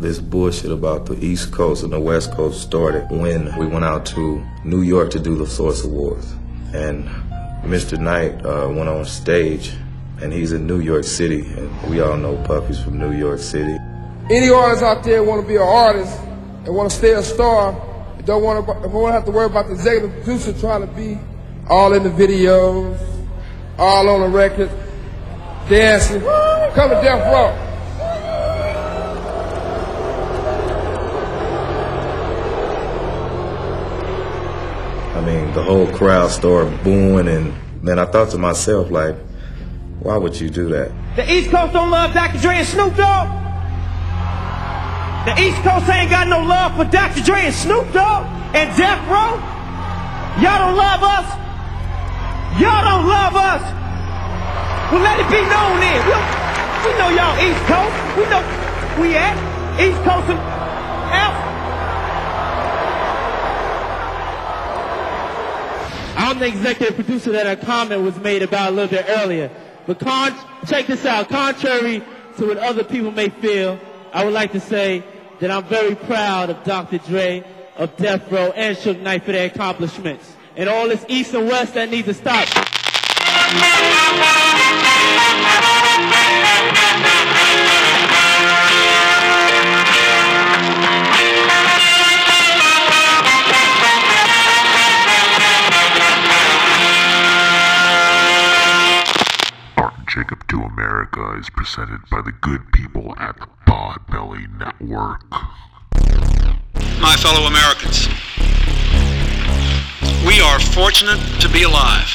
this bullshit about the East Coast and the West Coast started when we went out to New York to do the Source Awards. And Mr. Knight uh, went on stage, and he's in New York City, and we all know Puffy's from New York City. Any artists out there want to be an artist and want to stay a star, and don't want to, don't want to have to worry about the executive producer trying to be all in the videos, all on the record, dancing, come to Death Row. The whole crowd started booing, and then I thought to myself, like, why would you do that? The East Coast don't love Dr. Dre and Snoop Dogg. The East Coast ain't got no love for Dr. Dre and Snoop Dogg and Death Row. Y'all don't love us. Y'all don't love us. Well, let it be known then. We, we know y'all East Coast. We know we at East Coast and F. I'm the executive producer that a comment was made about a little bit earlier. But con- check this out. Contrary to what other people may feel, I would like to say that I'm very proud of Dr. Dre, of Death Row, and Suge Knight for their accomplishments. And all this East and West that needs to stop. Jacob Do America is presented by the good people at the Podbelly Network. My fellow Americans, we are fortunate to be alive.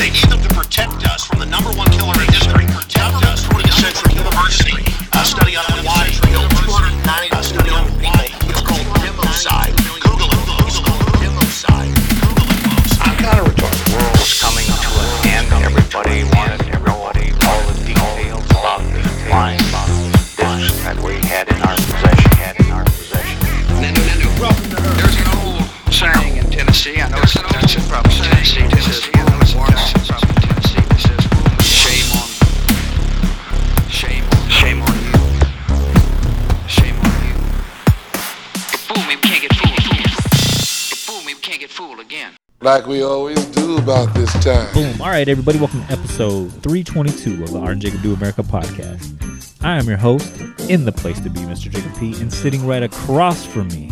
They need them to protect us from the number one killer in history, protect us from the Central University. A study on why killed 290 a study on why it's called democide. Everybody wanted everybody all the details about the flying discs that we had in our possession. Had in our possession. There's an old saying in Tennessee. I know it's that's in probably Tennessee. Is I Tennessee. Shame on, shame on, shame on you, shame on you. Fooled. Fool me, we can't get fooled again. Like we always do about this time. Boom. All right, everybody, welcome to episode 322 of the Art and Jacob Do America podcast. I am your host, in the place to be, Mr. Jacob P, and sitting right across from me,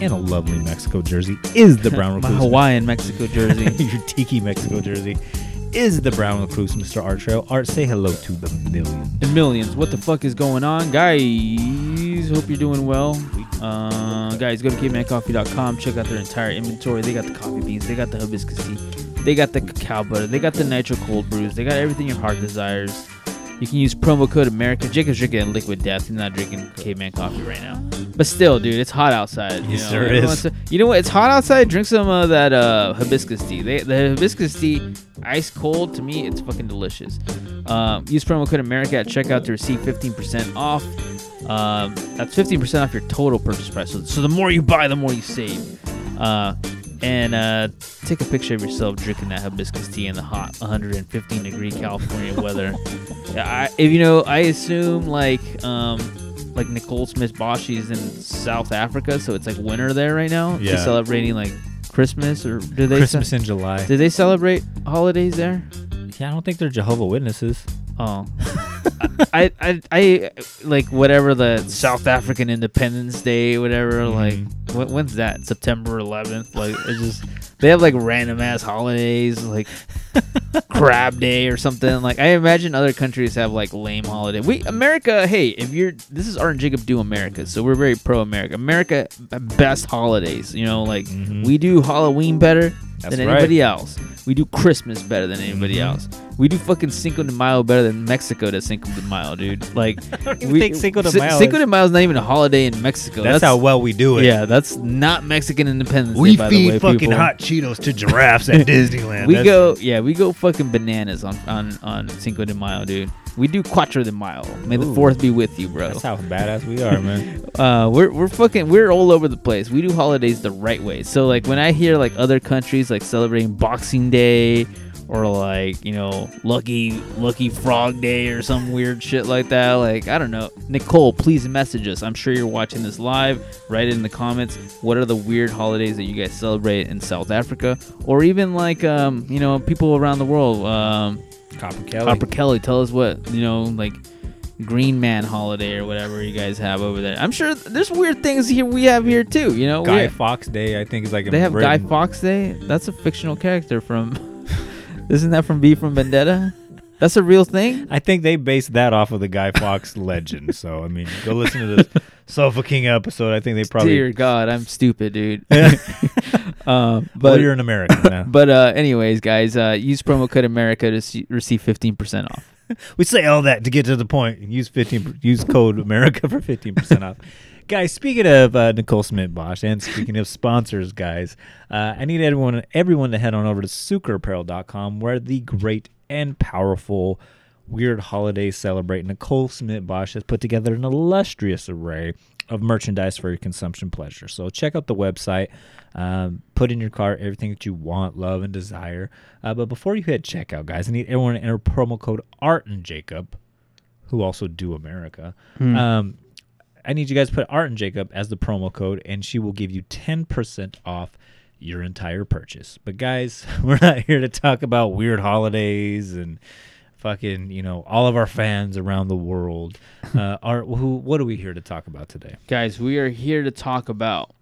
in a lovely Mexico jersey, is the brown Recluse. My recluse. Hawaiian Mexico jersey. your tiki Mexico jersey, is the brown recluse, Mr. Art Trail. Art, say hello to the millions. The millions. What the fuck is going on, guys? Hope you're doing well. Uh, guys, go to cavemancoffee.com. Check out their entire inventory. They got the coffee beans. They got the hibiscus tea. They got the cacao butter. They got the nitro cold brews. They got everything your heart desires. You can use promo code America. Jacob's drinking liquid death. He's not drinking caveman coffee right now. But still, dude, it's hot outside. You Yes, know? Everyone is. to- you know what? It's hot outside. Drink some of that uh, hibiscus tea. They, the hibiscus tea, ice cold, to me, it's fucking delicious. Um, use promo code America at checkout to receive 15% off. Um, that's 15% off your total purchase price. So, so the more you buy, the more you save. Uh, and uh, take a picture of yourself drinking that hibiscus tea in the hot 115 degree California weather. Yeah, I, if you know, I assume like um, like Nicole Smith Bosch is in South Africa, so it's like winter there right now. They're celebrating like Christmas or do they? Christmas ce- in July. do they celebrate holidays there? Yeah, I don't think they're Jehovah Witnesses. Oh, I, I, I, like whatever the South African Independence Day, whatever. Like, when, when's that? September 11th. Like, it's just they have like random ass holidays, like Crab Day or something. Like, I imagine other countries have like lame holiday. We America, hey, if you're this is Art and Jacob do America, so we're very pro America. America best holidays. You know, like we do Halloween better That's than right. anybody else. We do Christmas better than anybody Mhm. else. We do fucking Cinco de Mayo better than Mexico to Cinco de Mayo, dude. Like, we think Cinco de Ci- Mayo Cinco is- de Mayo is not even a holiday in Mexico. That's, how well we do it. Yeah, that's not Mexican Independence We Day. By the feed way, fucking people. hot Cheetos to giraffes at Disneyland. We That's- go, yeah, we go fucking bananas on on on Cinco de Mayo, dude. We do Cuatro de Mayo. May the fourth be with you, bro. That's how badass we are, man. uh, we're we're fucking we're all over the place. We do holidays the right way. So like when I hear like other countries like celebrating Boxing Day or like you know lucky lucky frog day or some weird shit like that like i don't know nicole please message us i'm sure you're watching this live write it in the comments what are the weird holidays that you guys celebrate in south africa or even like um you know people around the world um Copper Kelly. copper kelly tell us what you know like green man holiday or whatever you guys have over there i'm sure there's weird things here we have here too you know Guy Fawkes Day, I think, is like they have Guy Britain. Fox Day. That's a fictional character from. Isn't that from V for Vendetta? That's a real thing. I think they based that off of the Guy Fawkes legend. So I mean, go listen to this Sofa King episode. I think they probably. Dear God, I'm stupid, dude. um, but well, you're an American now. but uh, anyways, guys, uh, use promo code America to see, receive 15% off. we say all that to get to the point. Use fifteen. Use code America for fifteen percent off. Guys, speaking of uh, Nicole Smith Bosch, and speaking of sponsors, guys, uh, I need everyone everyone to head on over to suikerapparel.com where the great and powerful Weird Holidays celebrate. Nicole Smith Bosch has put together an illustrious array of merchandise for your consumption pleasure. So check out the website, um, put in your cart everything that you want, love, and desire. Uh, but before you hit checkout, guys, I need everyone to enter promo code Art and Jacob, who also do America. Um, I need you guys to put Art and Jacob as the promo code, and she will give you 10% off your entire purchase. But guys, we're not here to talk about weird holidays and fucking, you know, all of our fans around the world. Uh, Art, who, what are we here to talk about today? Guys, we are here to talk about.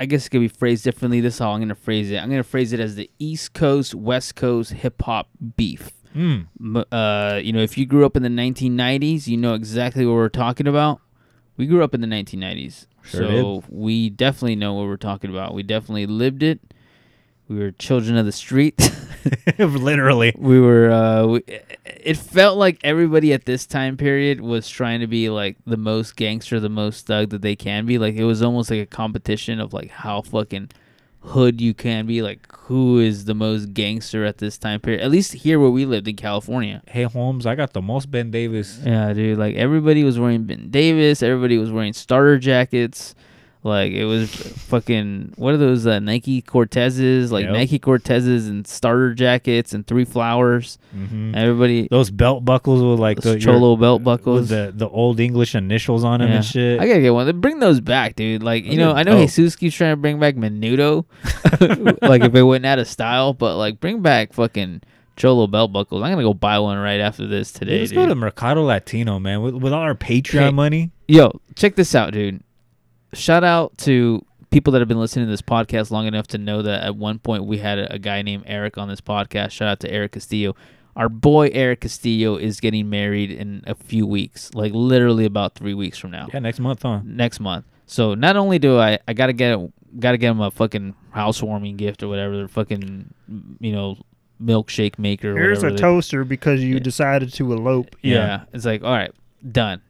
I guess it could be phrased differently. This is how I'm going to phrase it. I'm going to phrase it as the East Coast, West Coast hip hop beef. Mm. Uh, you know, if you grew up in the 1990s, you know exactly what we're talking about. We grew up in the 1990s, Sure so we definitely know what we're talking about. We definitely lived it. We were children of the street. Literally. we were. Uh, we, it felt like everybody at this time period was trying to be like the most gangster, the most thug that they can be. Like it was almost like a competition of like how fucking hood you can be. Like who is the most gangster at this time period? At least here where we lived in California. Hey, Holmes, I got the most Ben Davis. Yeah, dude. Like everybody was wearing Ben Davis. Everybody was wearing starter jackets. Like it was fucking what are those uh, Nike Cortezes? Like Yep. Nike Cortezes and starter jackets and three flowers. Mhm. Everybody Those belt buckles with like those the cholo your- belt with buckles. the the old English initials on them Yeah. and shit. I gotta get one. Bring those back, dude. Like you know, I know dope. Jesus keeps trying to bring back Menudo, like if it went out of style. But like, bring back fucking cholo belt buckles. I'm gonna go buy one right after this today, Let's dude. go to Mercado Latino, man. With, with all our Patreon Hey. money. Yo, check this out, dude. Shout out to people that have been listening to this podcast long enough to know that at one point we had a, a guy named Eric on this podcast. Shout out to Eric Castillo. Our boy Eric Castillo is getting married in a few weeks, like literally about three weeks from now. Yeah, next month, huh? Next month. So not only do I, I gotta get, gotta get him a fucking housewarming gift or whatever, the fucking, you know, milkshake maker. or Here's a whatever they- toaster because you decided to elope. yeah. It's like, all right, done.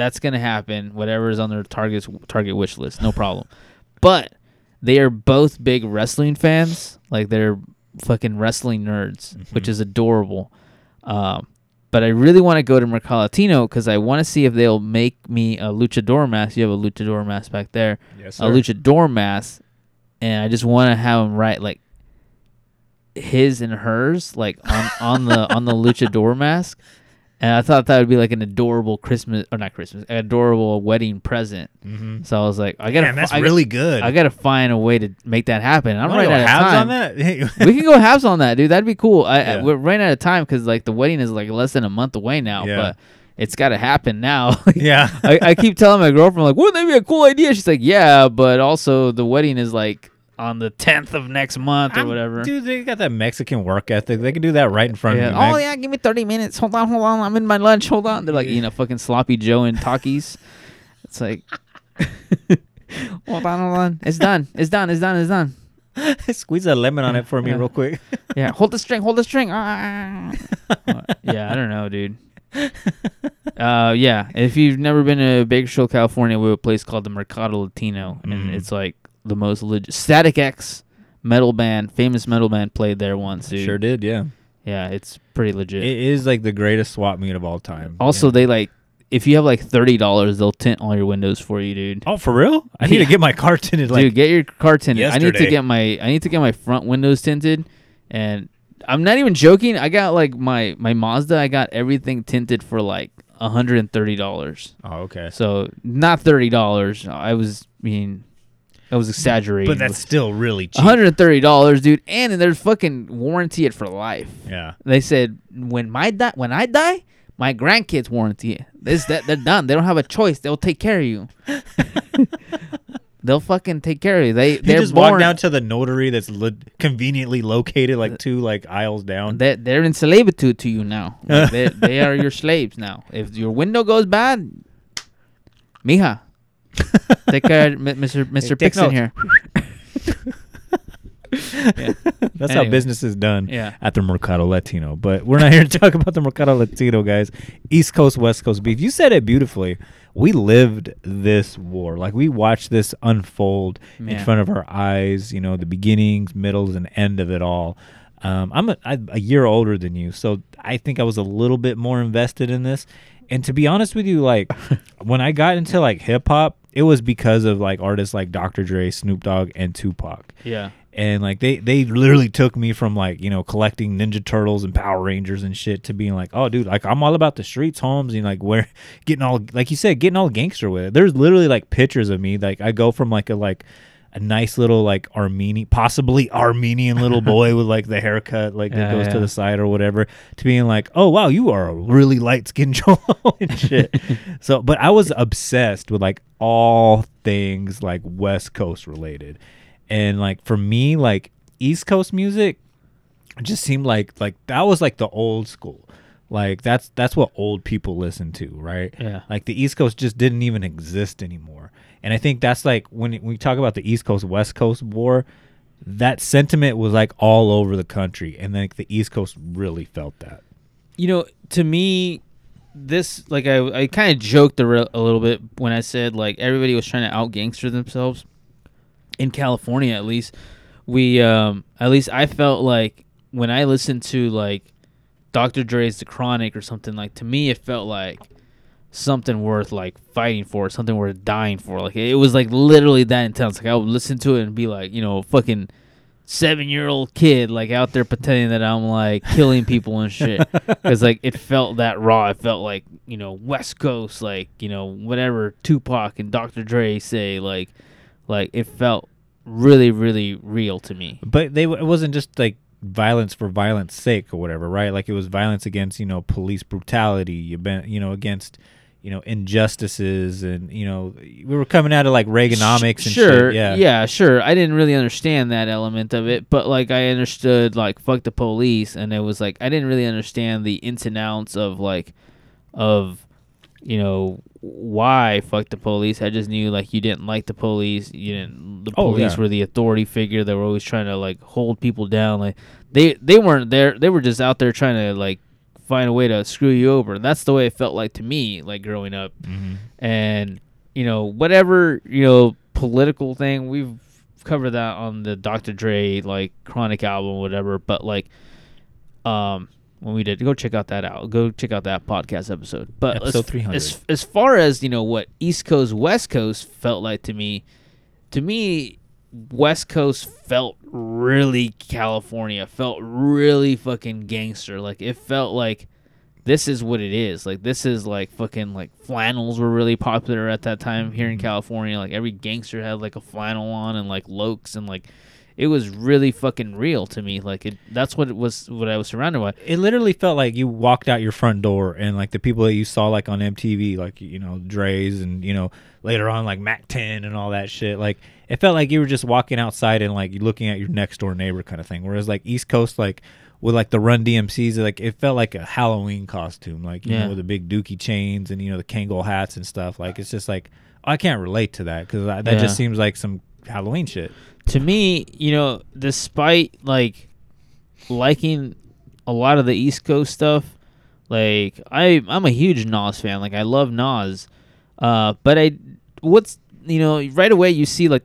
That's gonna happen. Whatever is on their target target wish list, no problem. But they are both big wrestling fans. Like they're fucking wrestling nerds, which is adorable. Um, but I really want to go to Mercado Latino because I want to see if they'll make me a luchador mask. You have a luchador mask back there. Yes, sir. a luchador mask, and I just want to have them write like his and hers, like on on the on the luchador mask. And I thought that would be like an adorable Christmas or not Christmas, an adorable wedding present. Mhm. So I was like, I gotta, Damn, that's I- really good. I gotta find a way to make that happen. I'm running out of halves time. on that? we can go halves on that, dude. That'd be cool. I, I we're running out of time because like the wedding is like less than a month away now, Yeah. but it's got to happen now. Yeah. I, I keep telling my girlfriend like, wouldn't that be a cool idea? She's like, yeah, but also the wedding is like on the 10th of next month or whatever. Dude, they got that Mexican work ethic. They can do that right in front Yeah. of you. Oh man. yeah, give me thirty minutes. Hold on, hold on. I'm in my lunch. Hold on. They're like eating a fucking sloppy Joe and Takis. It's like, hold on, hold on. It's done. It's done. It's done. It's done. Squeeze a lemon on it for me Yeah. real quick. Yeah, hold the string. Hold the string. Ah. Yeah, I don't know, dude. Uh, yeah. If you've never been to Bakersfield, California, we have a place called the Mercado Latino, and Mhm. it's like the most legit. Static X metal band, famous metal band, played there once, dude. Sure did, yeah. Yeah, it's pretty legit. It is like the greatest swap meet of all time. Also, Yeah. they like if you have like thirty dollars, they'll tint all your windows for you, dude. Oh, for real? I need Yeah. to get my car tinted like dude, get your car tinted. I need to get my I need to get my front windows tinted, and I'm not even joking. I got like my my Mazda. I got everything tinted for like hundred and thirty dollars. Oh, okay. So not thirty dollars. I was being, I was exaggerating. But that's still really cheap. one hundred and thirty dollars, dude. And there's fucking warranty it for life. Yeah. They said when my di- when I die, my grandkids warranty it. This that they're done. They don't have a choice. They'll take care of you. They'll fucking take care of you. They they're just born, walk down to the notary that's lo- conventionally located like two like aisles down. They're, they're in slavitude to you now. Like, they they are your slaves now. If your window goes bad, mija, take care, of Mr. Mr. take Pixon here. Yeah. That's how business is done Yeah. at the Mercado Latino. But we're not here to talk about the Mercado Latino, guys. East Coast, West Coast beef. You said it beautifully. We lived this war. Like we watched this unfold in front of our eyes. You know, the beginnings, middles, and end of it all. Um, I'm a, I, a year older than you, so I think I was a little bit more invested in this. And to be honest with you, like when I got into like hip hop, it was because of like artists like Dr. Dre, Snoop Dogg, and Tupac Yeah. and like they they literally took me from like you know collecting ninja turtles and power rangers and shit to being like oh dude like i'm all about the streets homes and like where getting all like you said getting all gangster with it there's literally like pictures of me like i go from like a like a nice little like armenian possibly armenian little boy with like the haircut like that goes yeah. to the side or whatever to being like oh wow you are a really light skinned cholo and shit. So but i was obsessed with like all things like west coast related. And like for me like east coast music just seemed like like that was like the old school. Like that's that's what old people listen to right? Yeah. like the east coast just didn't even exist anymore and i think that's like when we talk about the east coast west coast war that sentiment was like all over the country and like the east coast really felt that you know, to me, this like I I kind of joked a, re- a little bit when I said like everybody was trying to out gangster themselves in California at least. We um at least I felt like when I listened to like Dr. Dre's The Chronic or something like to me it felt like something worth like fighting for, something worth dying for. Like it was like literally that intense. Like I would listen to it and be like, you know, fucking seven year old kid like out there pretending that I'm like killing people and shit because like it felt that raw. It felt like you know West Coast, like you know whatever Tupac and Dr. Dre say, like like it felt really really real to me. but they it wasn't just like violence for violence sake or whatever right like it was violence against you know police brutality you been you know against you know injustices and you know we were coming out of like reaganomics and sure, shit yeah yeah, sure. I didn't really understand that element of it, but like I understood like fuck the police, and it was like I didn't really understand the ins and outs of like of you know why fuck the police. I just knew like you didn't like the police. You didn't. The Oh, police yeah. were the authority figure that were always trying to like hold people down. Like they they weren't there. They were just out there trying to like find a way to screw you over. And that's the way it felt like to me, like growing up. Mhm. And you know whatever you know political thing we've covered that on the Dr. Dre like Chronic album, whatever. But like, um, when we did go check out that out, go check out that podcast episode. But Episode as, 300. as as far as you know what East Coast West Coast felt like to me, to me West Coast felt really California, felt really fucking gangster. Like it felt like this is what it is. Like this is like fucking like flannels were really popular at that time here in mm-hmm. California. Like every gangster had like a flannel on and like lokes and like it was really fucking real to me. Like it that's what it was what I was surrounded by. it literally felt like you walked out your front door and like the people that you saw like on MTV, like you know Dre's and you know later on like Mack 10 and all that shit. Like it felt like you were just walking outside and like looking at your next door neighbor kind of thing. Whereas like East Coast, like with like the Run DMCs, like it felt like a Halloween costume, like you Yeah. know with the big Dookie chains and you know the Kangol hats and stuff. Like it's just like I can't relate to that because that Yeah. just seems like some Halloween shit. To me, you know, despite like liking a lot of the East Coast stuff, like I I'm a huge Nas fan. Like I love Nas. Uh but I what's you know, right away you see like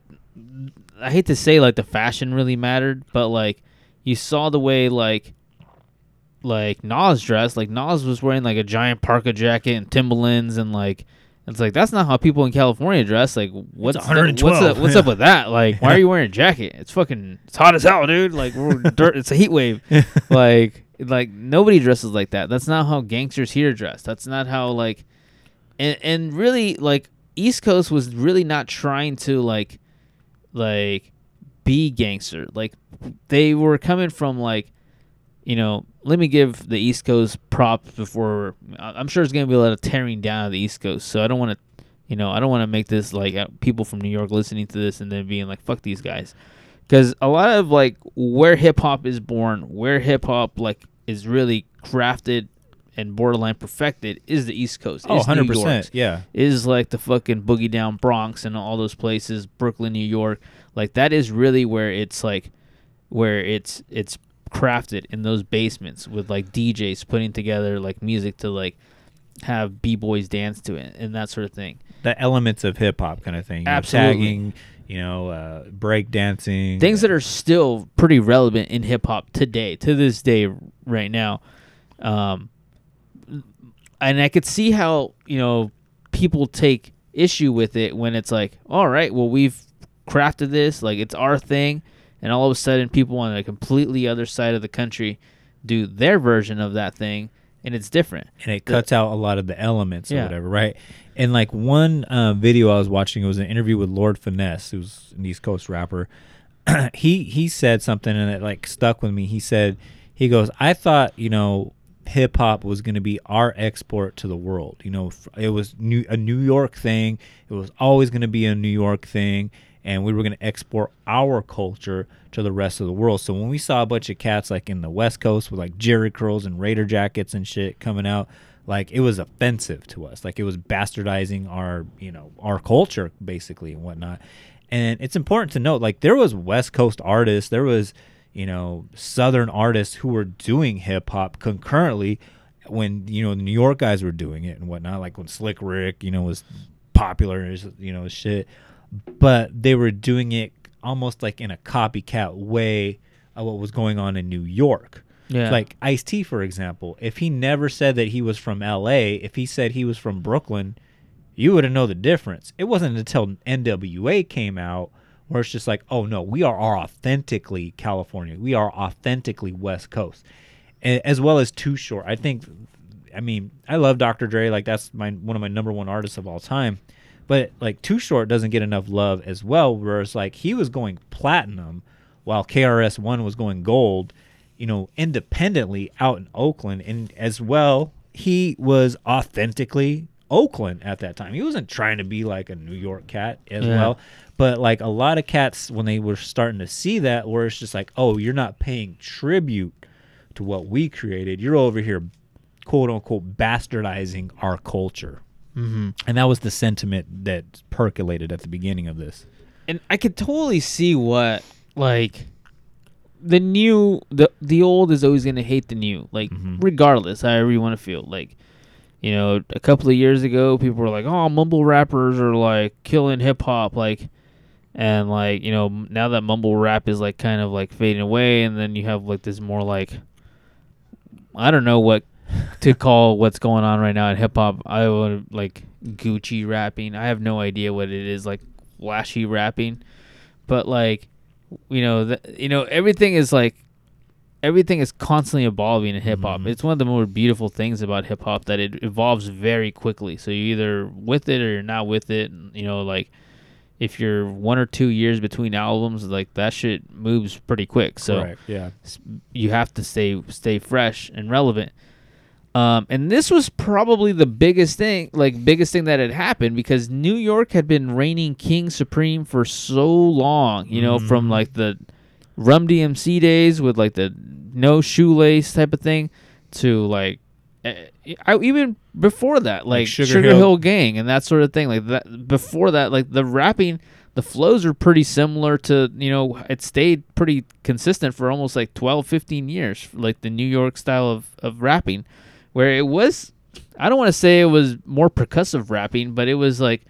I hate to say like the fashion really mattered, but like you saw the way like like Nas dressed, like Nas was wearing like a giant parka jacket and Timberlands and like It's like that's not how people in California dress. Like, what's what's 112, up, what's yeah. up with that? Like, why are you wearing a jacket? It's fucking it's hot as hell, dude. Like, we're dirt. It's a heat wave. like, like nobody dresses like that. That's not how gangsters here dress. That's not how like, and and really like East Coast was really not trying to like, like, be gangster. Like, they were coming from like you know, let me give the East Coast props before. I'm sure it's gonna be a lot of tearing down of the East Coast, so I don't want to, you know, I don't want to make this like uh, people from New York listening to this and then being like, "Fuck these guys," because a lot of like where hip hop is born, where hip hop like is really crafted and borderline perfected is the East Coast. Oh, 100%, York's. yeah. is like the fucking boogie down Bronx and all those places, Brooklyn, New York. Like that is really where it's like where it's it's crafted in those basements with like DJs putting together like music to like have b boys dance to it and that sort of thing. The elements of hip hop kind of thing. You know, Absolutely. tagging, you know, uh, break dancing. Things that are still pretty relevant in hip hop today, to this day, right now. Um, and I could see how you know people take issue with it when it's like, all right, well we've crafted this, like it's our thing, and all of a sudden people on a completely other side of the country do their version of that thing, and it's different. and it The- cuts out a lot of the elements or whatever, right? And like one uh, video I was watching, it was an interview with Lord Finesse, who's an East Coast rapper. he he said something and it like stuck with me. He said he goes, "I thought you know hip hop was going to be our export to the world. You know, it was new, a New York thing. It was always going to be a New York thing." And we were going to export our culture to the rest of the world. So when we saw a bunch of cats like in the West Coast with like Jheri curls and Raider jackets and shit coming out, like it was offensive to us. Like it was bastardizing our you know our culture basically and whatnot. And it's important to note like there was west coast artists there was you know southern artists who were doing hip-hop concurrently when you know the new york guys were doing it and whatnot like when slick rick you know was popular you know shit but they were doing it almost like in a copycat way of what was going on in new york Yeah. like Ice T, for example, if he never said that he was from L.A., if he said he was from Brooklyn, you would have know the difference. It wasn't until NWA came out where it's just like, oh no, we are, are authentically California. We are authentically West Coast, A- as well as Too Short. I think, I mean, I love Dr. Dre. Like that's my one of my number one artists of all time. But like Too Short doesn't get enough love as well. Whereas like he was going platinum while KRS One was going gold you know, independently out in Oakland, and as well, he was authentically Oakland at that time. He wasn't trying to be like a New York cat as Yeah. well, but like a lot of cats when they were starting to see that, where it's just like, oh, you're not paying tribute to what we created. You're over here, quote unquote, bastardizing our culture. Mhm. And that was the sentiment that percolated at the beginning of this. and I could totally see what like the new the the old is always gonna hate the new like regardless however you want to feel like you know a couple of years ago people were like oh mumble rappers are like killing hip hop like and like you know now that mumble rap is like kind of like fading away and then you have like this more like I don't know what to call what's going on right now in hip hop. I would like Gucci rapping. I have no idea what it is like flashy rapping, but like you know, the, you know everything is like everything is constantly evolving in hip hop. Mm-hmm. It's one of the more beautiful things about hip hop that it evolves very quickly. So you're either with it or you're not with it. You know, like if you're one or two years between albums, like that shit moves pretty quick. So Correct, yeah. you have to stay stay fresh and relevant. Um, and this was probably the biggest thing, like biggest thing that had happened because New York had been reigning king supreme for so long. You know, from like the Run DMC days with like the no shoelace type of thing to like eh, I, even before that, like, Sugar Sugar, Hill. Hill. Gang and that sort of thing. Like that before that, like the rapping, the flows are pretty similar to you know it stayed pretty consistent for almost like 12, 15 years, like the New York style of of rapping, where it was. I don't want to say it was more percussive rapping, but it was like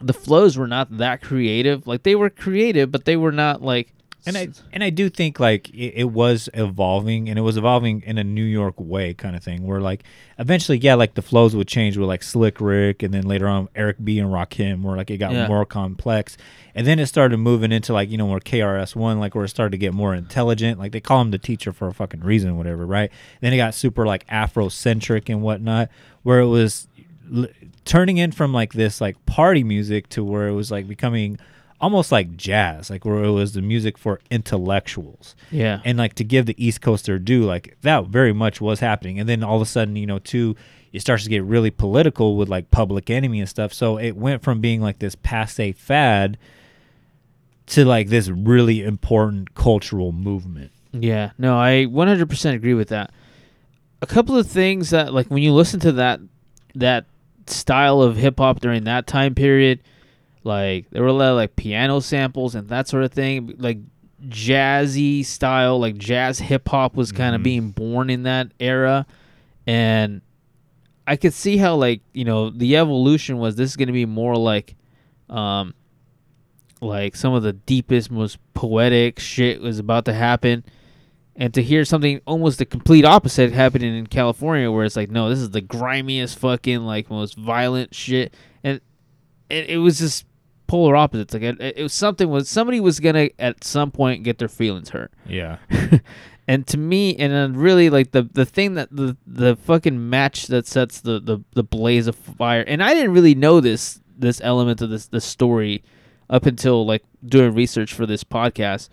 the flows were not that creative. Like they were creative, but they were not like And I and I do think like it, it was evolving, and it was evolving in a New York way, kind of thing. Where like eventually, yeah, like the flows would change with like Slick Rick, and then later on Eric B and Rakim, where like it got Yeah. more complex, and then it started moving into like you know where KRS One, like where it started to get more intelligent. Like they call him the teacher for a fucking reason, whatever, right? Then it got super like Afrocentric and whatnot, where it was l- turning in from like this like party music to where it was like becoming almost like jazz, like where it was the music for intellectuals. Yeah. And like to give the East Coast their due, like that very much was happening. And then all of a sudden, you know, too, it starts to get really political with like Public Enemy and stuff. So it went from being like this passe fad to like this really important cultural movement. Yeah, no, I 100% agree with that. A couple of things that like when you listen to that that style of hip hop during that time period, like there were a lot of like piano samples and that sort of thing, like jazzy style, like jazz hip hop was kind of being born in that era. And I could see how like, you know, the evolution was this is going to be more like um like some of the deepest most poetic shit was about to happen. And to hear something almost the complete opposite happening in California where it's like no this is the grimiest fucking like most violent shit. And it, it was just polar opposites like it, it was something was somebody was gonna at some point get their feelings hurt Yeah. and to me and then really like the the thing that the the fucking match that sets the the, the blaze of fire and i didn't really know this this element of this the story up until like doing research for this podcast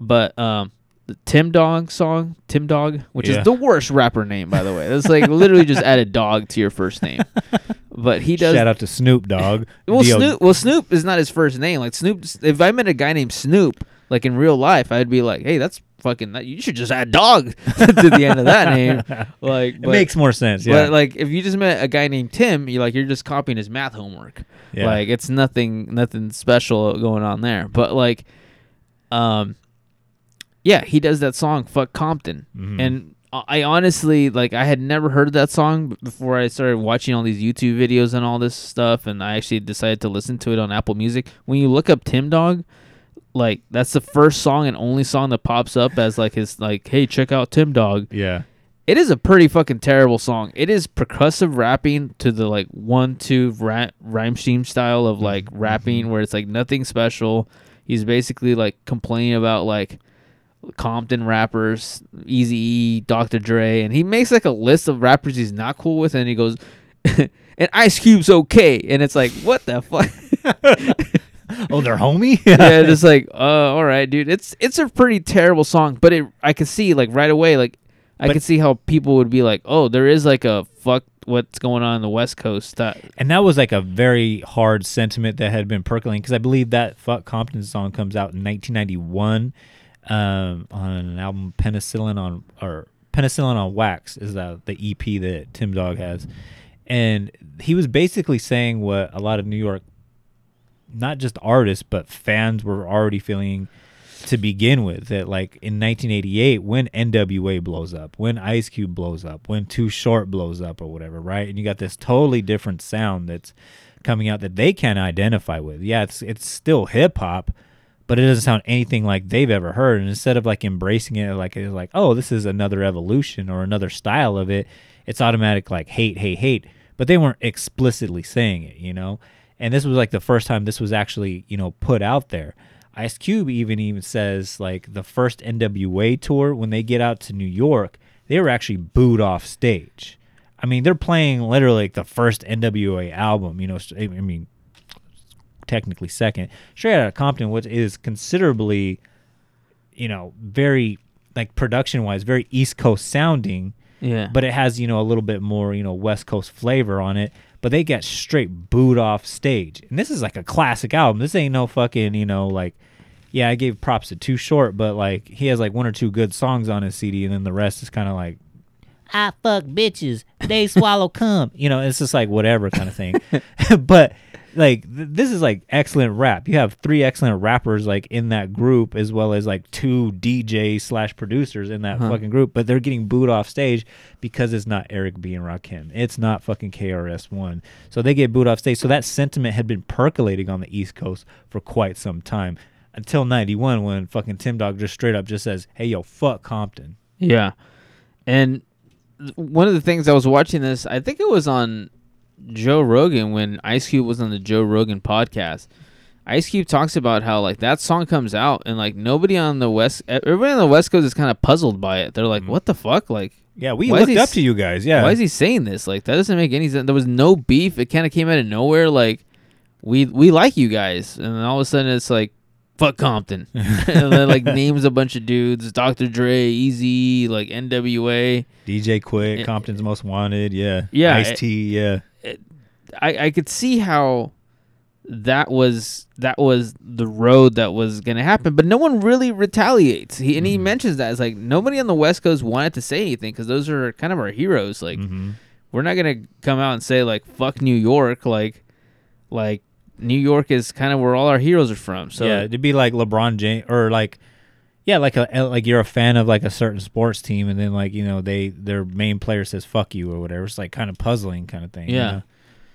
but um the Tim Dog song, Tim Dog, which Yeah. is the worst rapper name, by the way. That's like literally just add a dog to your first name. But he does. Shout out to Snoop Dogg. Well, D.O. Snoop. Well, Snoop is not his first name. Like Snoop. If I met a guy named Snoop, like in real life, I'd be like, "Hey, that's fucking. That, you should just add dog to the end of that name." Like, It makes more sense, yeah. But like, if you just met a guy named Tim, you like you're just copying his math homework. Yeah. Like, it's nothing, nothing special going on there. But like, um, yeah, he does that song "Fuck Compton," Mhm. and I honestly like I had never heard that song before I started watching all these YouTube videos and all this stuff, and I actually decided to listen to it on Apple Music. When you look up Tim Dog, like that's the first song and only song that pops up as like his like, hey, check out Tim Dog. Yeah. It is a pretty fucking terrible song. It is percussive rapping to the like one two ra- rhyme scheme style of like rapping where it's like nothing special. He's basically like complaining about like Compton rappers, Eazy E, Dr. Dre, and he makes like a list of rappers he's not cool with, and he goes, "And Ice Cube's okay," and it's like, what the fuck? oh, they're homie. yeah, just like, uh, all right, dude. It's it's a pretty terrible song, but it I could see like right away, like I But- could see how people would be like, oh, there is like a fuck what's going on in the West Coast. That And that was like a very hard sentiment that had been percolating because I believe that "Fuck Compton" song comes out in 1991 um, on an album "Penicillin on" or "Penicillin on Wax" is the the EP that Tim Dog has, and he was basically saying what a lot of New York, not just artists but fans were already feeling to begin with that like in 1988 when NWA blows up, when Ice Cube blows up, when Too Short blows up or whatever, right? And you got this totally different sound that's coming out that they can identify with. Yeah, it's it's still hip hop, but it doesn't sound anything like they've ever heard. And instead of like embracing it like it's like, oh, this is another evolution or another style of it, it's automatic like hate, hate, hate. But they weren't explicitly saying it, you know? And this was like the first time this was actually, you know, put out there. Ice Cube even even says like the first NWA tour when they get out to New York, they were actually booed off stage. I mean, they're playing literally like the first NWA album. You know, I mean, technically second, straight out of Compton, which is considerably, you know, very like production wise, very East Coast sounding. Yeah. But it has you know a little bit more you know West Coast flavor on it. But they get straight booed off stage, and this is like a classic album. This ain't no fucking you know like. Yeah, I gave props to Too Short, but like he has like one or two good songs on his CD, and then the rest is kind of like I fuck bitches. They swallow cum. You know, it's just like whatever kind of thing. but like th- this is like excellent rap. You have three excellent rappers like in that group, as well as like two DJ slash producers in that Huh. fucking group. But they're getting booed off stage because it's not Eric B and Rakim. It's not fucking KRS One. So they get booed off stage. So that sentiment had been percolating on the East Coast for quite some time. until '91 when fucking Tim Dog just straight up just says, "Hey yo, fuck Compton." Yeah. And one of the things I was watching this, I think it was on Joe Rogan when Ice Cube was on the Joe Rogan podcast. Ice Cube talks about how like that song comes out and like nobody on the west, everybody on the west coast is kind of puzzled by it. They're like, mm-hmm. "What the fuck?" Like, Yeah, we looked he up to you guys. Yeah, why is he saying this? Like, that doesn't make any sense. There was no beef. It kind of came out of nowhere. Like, we we like you guys, and then all of a sudden it's like, fuck Compton, and then like names a bunch of dudes: Dr. Dre, Eazy, like N.W.A. DJ Quik, It- Compton's Most Wanted. Yeah, Yeah, Ice it- T. Yeah, I I could see how that was that was the road that was gonna happen, but no one really retaliates. He, and he mm-hmm. mentions that it's like nobody on the West Coast wanted to say anything because those are kind of our heroes. Like mm-hmm. we're not gonna come out and say like fuck New York, like like New York is kind of where all our heroes are from. So yeah, it'd be like LeBron James or like, yeah, like a like you're a fan of like a certain sports team, and then like you know they their main player says "fuck you" or whatever. It's like kind of puzzling kind of thing. you Yeah. know?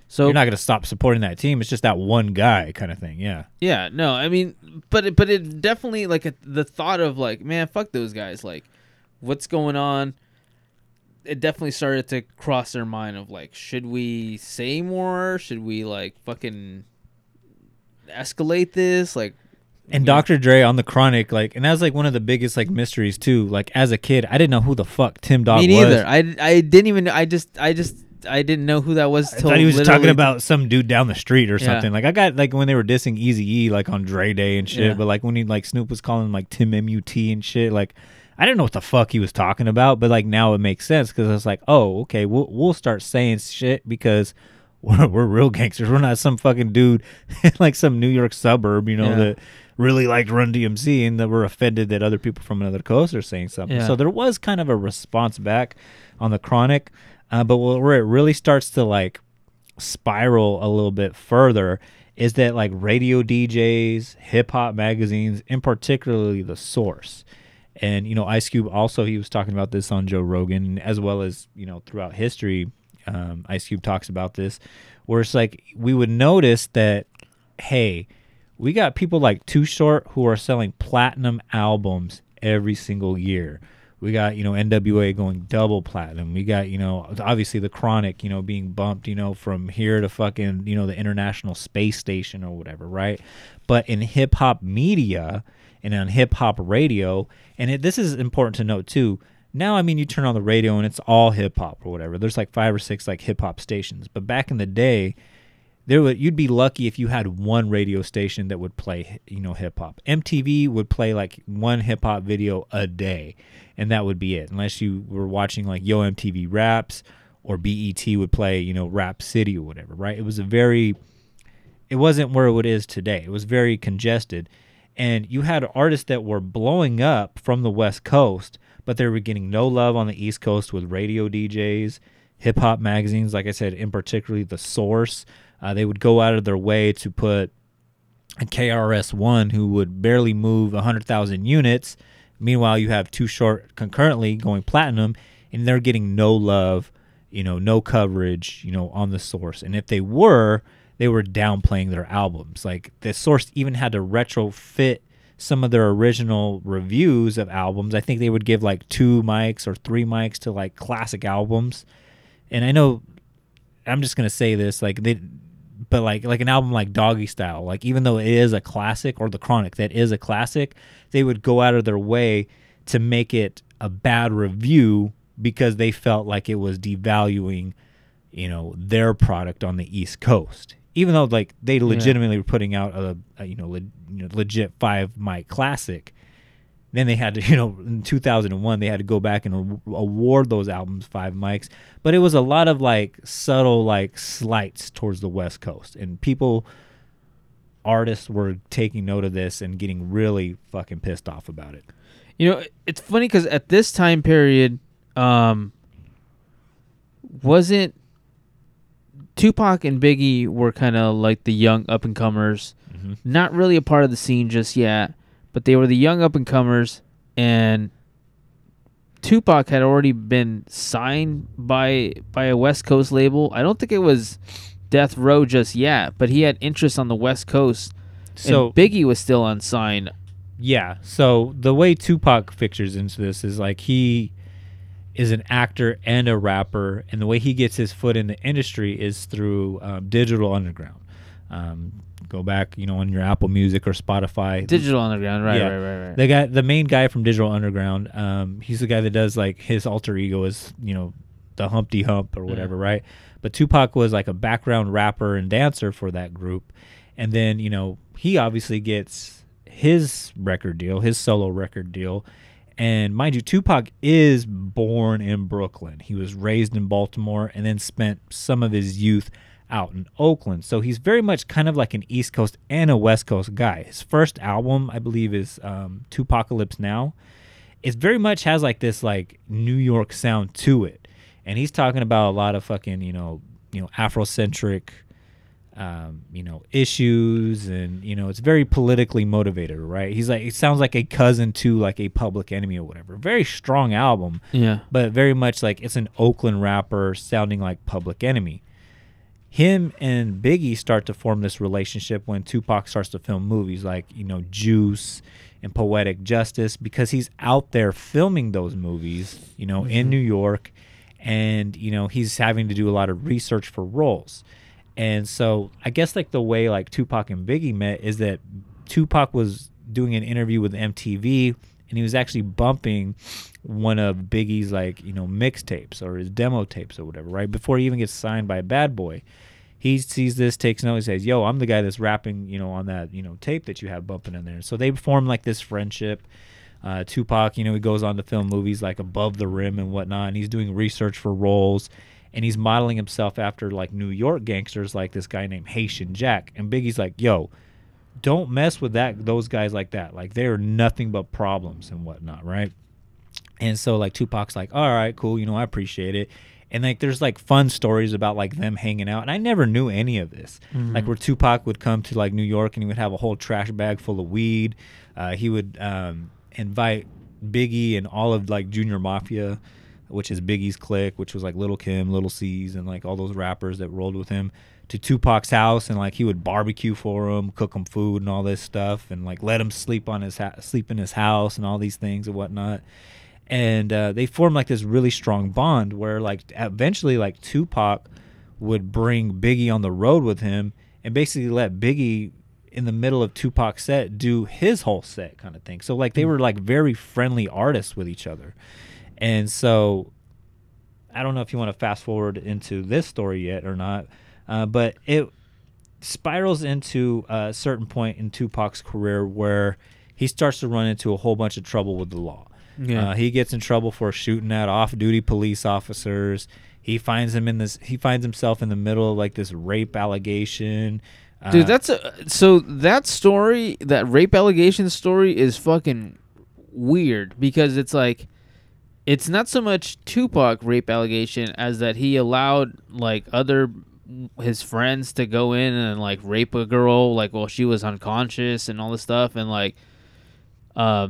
So you're not gonna stop supporting that team. It's just that one guy kind of thing. Yeah. Yeah, no, I mean, but it, but it definitely like a, the thought of like, man, fuck those guys. Like, what's going on? It definitely started to cross their mind of like, should we say more? Should we like fucking escalate this? Like, And Dr. Dre on the Chronic, like, and that was like one of the biggest like mysteries too. Like as a kid, I didn't know who the fuck Tim Dog was. me was. neither. I, I didn't even. I just I just I didn't know who that was. I thought he was talking about some dude down the street or Yeah. something. Like I got like when they were dissing Eazy E like on Dre Day and shit, Yeah. but like when he like Snoop was calling him like Tim MUT and shit, like I didn't know what the fuck he was talking about, but like now it makes sense because it's like, oh, okay, we'll we'll start saying shit because we're we're real gangsters. We're not some fucking dude like some New York suburb, you know, Yeah. that really liked Run DMC and that we're offended that other people from another coast are saying something. Yeah. So there was kind of a response back on the Chronic, uh, but where it really starts to like spiral a little bit further is that like radio DJs, hip hop magazines, in particularly the Source, and you know Ice Cube also he was talking about this on Joe Rogan as well as you know throughout history, um, Ice Cube talks about this, where it's like we would notice that hey, we got people like Too Short who are selling platinum albums every single year. We got, you know, NWA going double platinum. We got, you know, obviously the Chronic, you know, being bumped, you know, from here to fucking, you know, the International Space Station or whatever, right? But in hip hop media and on hip hop radio, and it, this is important to note too. Now, I mean, you turn on the radio and it's all hip hop or whatever. There's like five or six like hip hop stations. But back in the day, there would you'd be lucky if you had one radio station that would play you know hip hop. MTV would play like one hip hop video a day, and that would be it. Unless you were watching like Yo MTV Raps or BET would play you know Rap City or whatever. Right? It was a very it wasn't where it is today. It was very congested. And you had artists that were blowing up from the West Coast, but they were getting no love on the East Coast with radio DJs, hip hop magazines, like I said, in particularly The Source. Uh, they would go out of their way to put a KRS One who would barely move 100,000 units. Meanwhile, you have Too Short concurrently going platinum, and they're getting no love, you know, no coverage, you know, on the source. And if they were, they were downplaying their albums. Like the source even had to retrofit some of their original reviews of albums. I think they would give like two mics or three mics to like classic albums. And I know I'm just gonna say this, like they but like like an album like Doggy Style, like even though it is a classic, or The Chronic that is a classic, they would go out of their way to make it a bad review because they felt like it was devaluing, you know, their product on the East Coast. Even though like they legitimately were putting out a, a you know, le, you know legit five mic classic, then they had to, you know, in 2001, they had to go back and award those albums five mics. But it was a lot of like subtle, like slights towards the West Coast. And people, artists were taking note of this and getting really fucking pissed off about it. You know, it's funny because at this time period, um, wasn't Tupac and Biggie were kind of like the young up and comers, mm-hmm. not really a part of the scene just yet, but they were the young up and comers, and Tupac had already been signed by by a West Coast label. I don't think it was Death Row just yet, but he had interest on the West Coast. So and Biggie was still unsigned. Yeah. So the way Tupac figures into this is like he is an actor and a rapper, and the way he gets his foot in the industry is through um, Digital Underground. Um, go back, you know, on your Apple Music or Spotify. Digital Underground, right, Yeah. right, right, right. The guy, the main guy from Digital Underground, um, he's the guy that does like his alter ego is, you know, the Humpty Hump or whatever, right? But Tupac was like a background rapper and dancer for that group, and then you know he obviously gets his record deal, his solo record deal. And mind you, Tupac is born in Brooklyn. He was raised in Baltimore and then spent some of his youth out in Oakland. So he's very much kind of like an East Coast and a West Coast guy. His first album, I believe, is um, 2Pacalypse Now. It very much has like this like New York sound to it, and he's talking about a lot of fucking you know you know Afrocentric um, you know, issues and you know, it's very politically motivated, right? He's like it sounds like a cousin to like a public enemy or whatever. Very strong album. Yeah. But very much like it's an Oakland rapper sounding like public enemy. Him and Biggie start to form this relationship when Tupac starts to film movies like, you know, Juice and Poetic Justice because he's out there filming those movies, you know, in New York and, you know, he's having to do a lot of research for roles. And so I guess like the way like Tupac and Biggie met is that Tupac was doing an interview with MTV and he was actually bumping one of Biggie's like, you know, mixtapes or his demo tapes or whatever, right? Before he even gets signed by Bad Boy. He sees this, takes note, he says, Yo, I'm the guy that's rapping, you know, on that, you know, tape that you have bumping in there. So they form like this friendship. Uh, Tupac, you know, he goes on to film movies like Above the Rim and whatnot, and he's doing research for roles and he's modeling himself after like New York gangsters like this guy named Haitian Jack. And Biggie's like, yo, don't mess with that those guys like that. Like they're nothing but problems and whatnot, right? And so like Tupac's like, all right, cool, you know, I appreciate it. And like there's like fun stories about like them hanging out. And I never knew any of this. Mhm. Like where Tupac would come to like New York and he would have a whole trash bag full of weed. Uh, he would um, invite Biggie and all of like Junior Mafia, which is Biggie's clique, which was like Little Kim, Little Cease, and like all those rappers that rolled with him to Tupac's house, and like he would barbecue for him, cook him food and all this stuff, and like let him sleep on his ha- sleep in his house and all these things and whatnot. And uh, they formed like this really strong bond where like eventually like Tupac would bring Biggie on the road with him and basically let Biggie in the middle of Tupac's set do his whole set kind of thing. So like they were like very friendly artists with each other. And so I don't know if you want to fast forward into this story yet or not, uh, but it spirals into a certain point in Tupac's career where he starts to run into a whole bunch of trouble with the law. Yeah. Uh, he gets in trouble for shooting at off-duty police officers. He finds him in this. He finds himself in the middle of like this rape allegation. Dude, Uh, that's a so that story, that rape allegation story, is fucking weird because it's like, it's not so much Tupac rape allegation as that he allowed like other his friends to go in and like rape a girl like while she was unconscious and all this stuff and like, uh,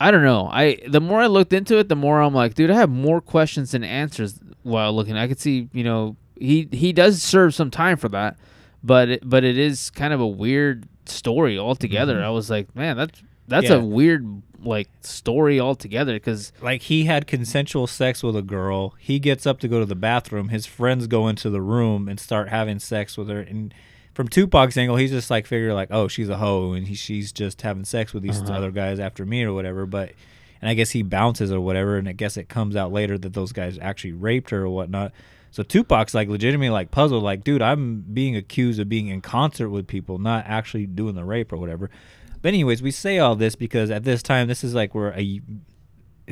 I don't know. I the more I looked into it, the more I'm like, dude, I have more questions than answers while looking. I could see, you know, he he does serve some time for that, but it, but it is kind of a weird story altogether. Mhm. I was like, man, that's that's Yeah. a weird like story altogether because like he had consensual sex with a girl. He gets up to go to the bathroom. His friends go into the room and start having sex with her. And from Tupac's angle, he's just like figure like, oh, she's a hoe and he, she's just having sex with these Uh-huh. other guys after me or whatever. But and I guess he bounces or whatever. And I guess it comes out later that those guys actually raped her or whatnot. So Tupac's like legitimately like puzzled, like, dude, I'm being accused of being in concert with people, not actually doing the rape or whatever. But anyways, we say all this because at this time, this is like we're a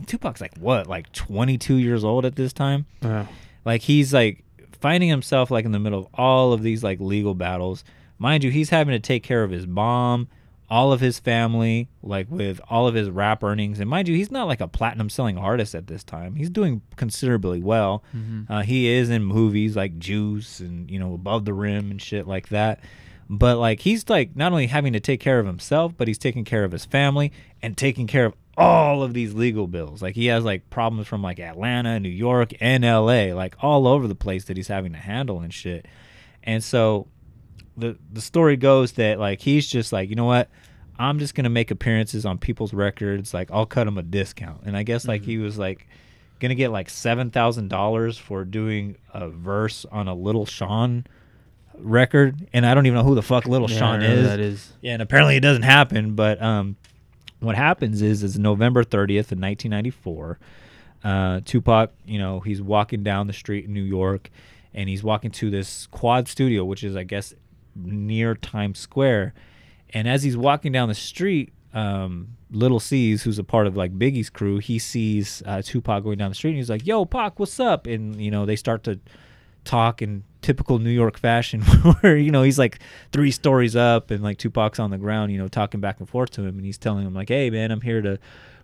Tupac's like what, like 22 years old at this time. Yeah. Like he's like finding himself like in the middle of all of these like legal battles. Mind you, he's having to take care of his mom, all of his family, like with all of his rap earnings. And mind you, he's not like a platinum selling artist at this time. He's doing considerably well. Mhm. Uh, he is in movies like Juice and you know Above the Rim and shit like that. But like he's like not only having to take care of himself, but he's taking care of his family and taking care of all of these legal bills. Like he has like problems from like Atlanta, New York, and LA, like all over the place that he's having to handle and shit. And so the the story goes that like he's just like you know what i'm just gonna make appearances on people's records like i'll cut him a discount and i guess like he mm-hmm. was like gonna get like seven thousand dollars for doing a verse on a little Shawn record and i don't even know who the fuck little Yeah, sean don't know who is that is. yeah and apparently it doesn't happen but um what happens is is november 30th in 1994 uh, Tupac, you know, he's walking down the street in New York, and he's walking to this quad studio, which is, I guess, near Times Square. And as he's walking down the street, um, Little Cease, who's a part of like Biggie's crew, he sees uh, Tupac going down the street, and he's like, "Yo, Pac, what's up?" And you know, they start to talk in typical New York fashion, where you know he's like three stories up, and like Tupac's on the ground, you know, talking back and forth to him, and he's telling him like, "Hey, man, I'm here to."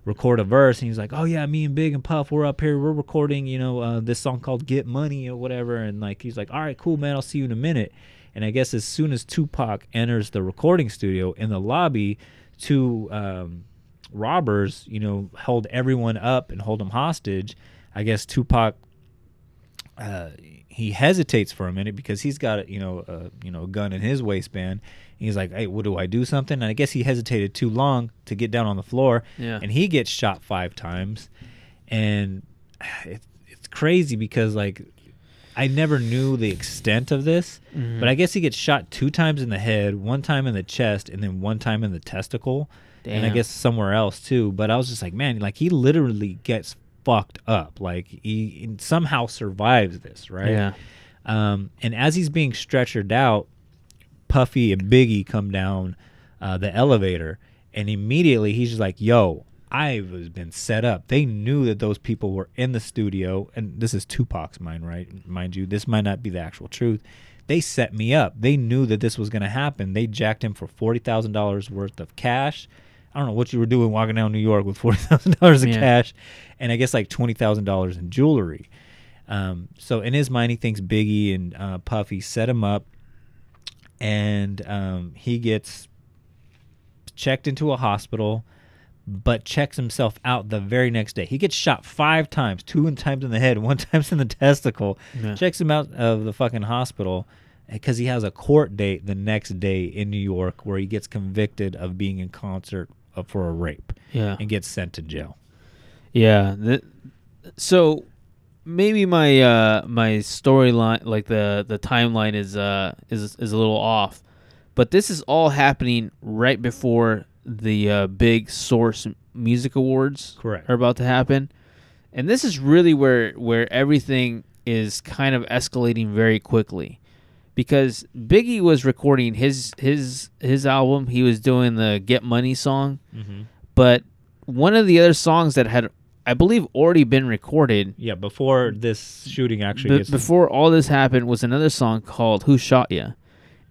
record a verse. And he's like oh yeah me and big and puff we're up here we're recording you know uh, this song called get money or whatever. And like he's like all right cool man i'll see you in a minute. And i guess as soon as tupac enters the recording studio in the lobby two um, robbers you know hold everyone up and hold them hostage. I guess tupac uh, he hesitates for a minute because he's got you know a you know a gun in his waistband. He's like, "Hey, what do I do something?" And I guess he hesitated too long to get down on the floor, Yeah. and he gets shot five times, and it's it's crazy because like I never knew the extent of this, Mhm. but I guess he gets shot two times in the head, one time in the chest, and then one time in the testicle, and I guess somewhere else too. But I was just like, man, like he literally gets fucked up. Like he somehow survives this, right? Yeah. Um, and as he's being stretchered out, Puffy and Biggie come down uh, the elevator, and immediately he's just like, "Yo, I've been set up." They knew that those people were in the studio, and this is Tupac's mind, right? Mind you, this might not be the actual truth. They set me up. They knew that this was going to happen. They jacked him for forty thousand dollars worth of cash. I don't know what you were doing walking down New York with forty thousand dollars in Yeah. cash, and I guess like twenty thousand dollars in jewelry. Um, so in his mind, he thinks Biggie and uh, Puffy set him up, and um, he gets checked into a hospital, but checks himself out the very next day. He gets shot five times, two times in the head, one times in the testicle. Yeah. Checks him out of the fucking hospital because he has a court date the next day in New York where he gets convicted of being in concert for a rape. Yeah. and gets sent to jail. Yeah. th- so maybe my uh my storyline like the the timeline is uh is is a little off. But this is all happening right before the uh, big Source Music Awards Correct. are about to happen. And this is really where where everything is kind of escalating very quickly. Because Biggie was recording his his his album, he was doing the Get Money song. Mhm. But one of the other songs that had I believe already been recorded Yeah, before this shooting actually gets before all this happened was another song called "Who Shot Ya,"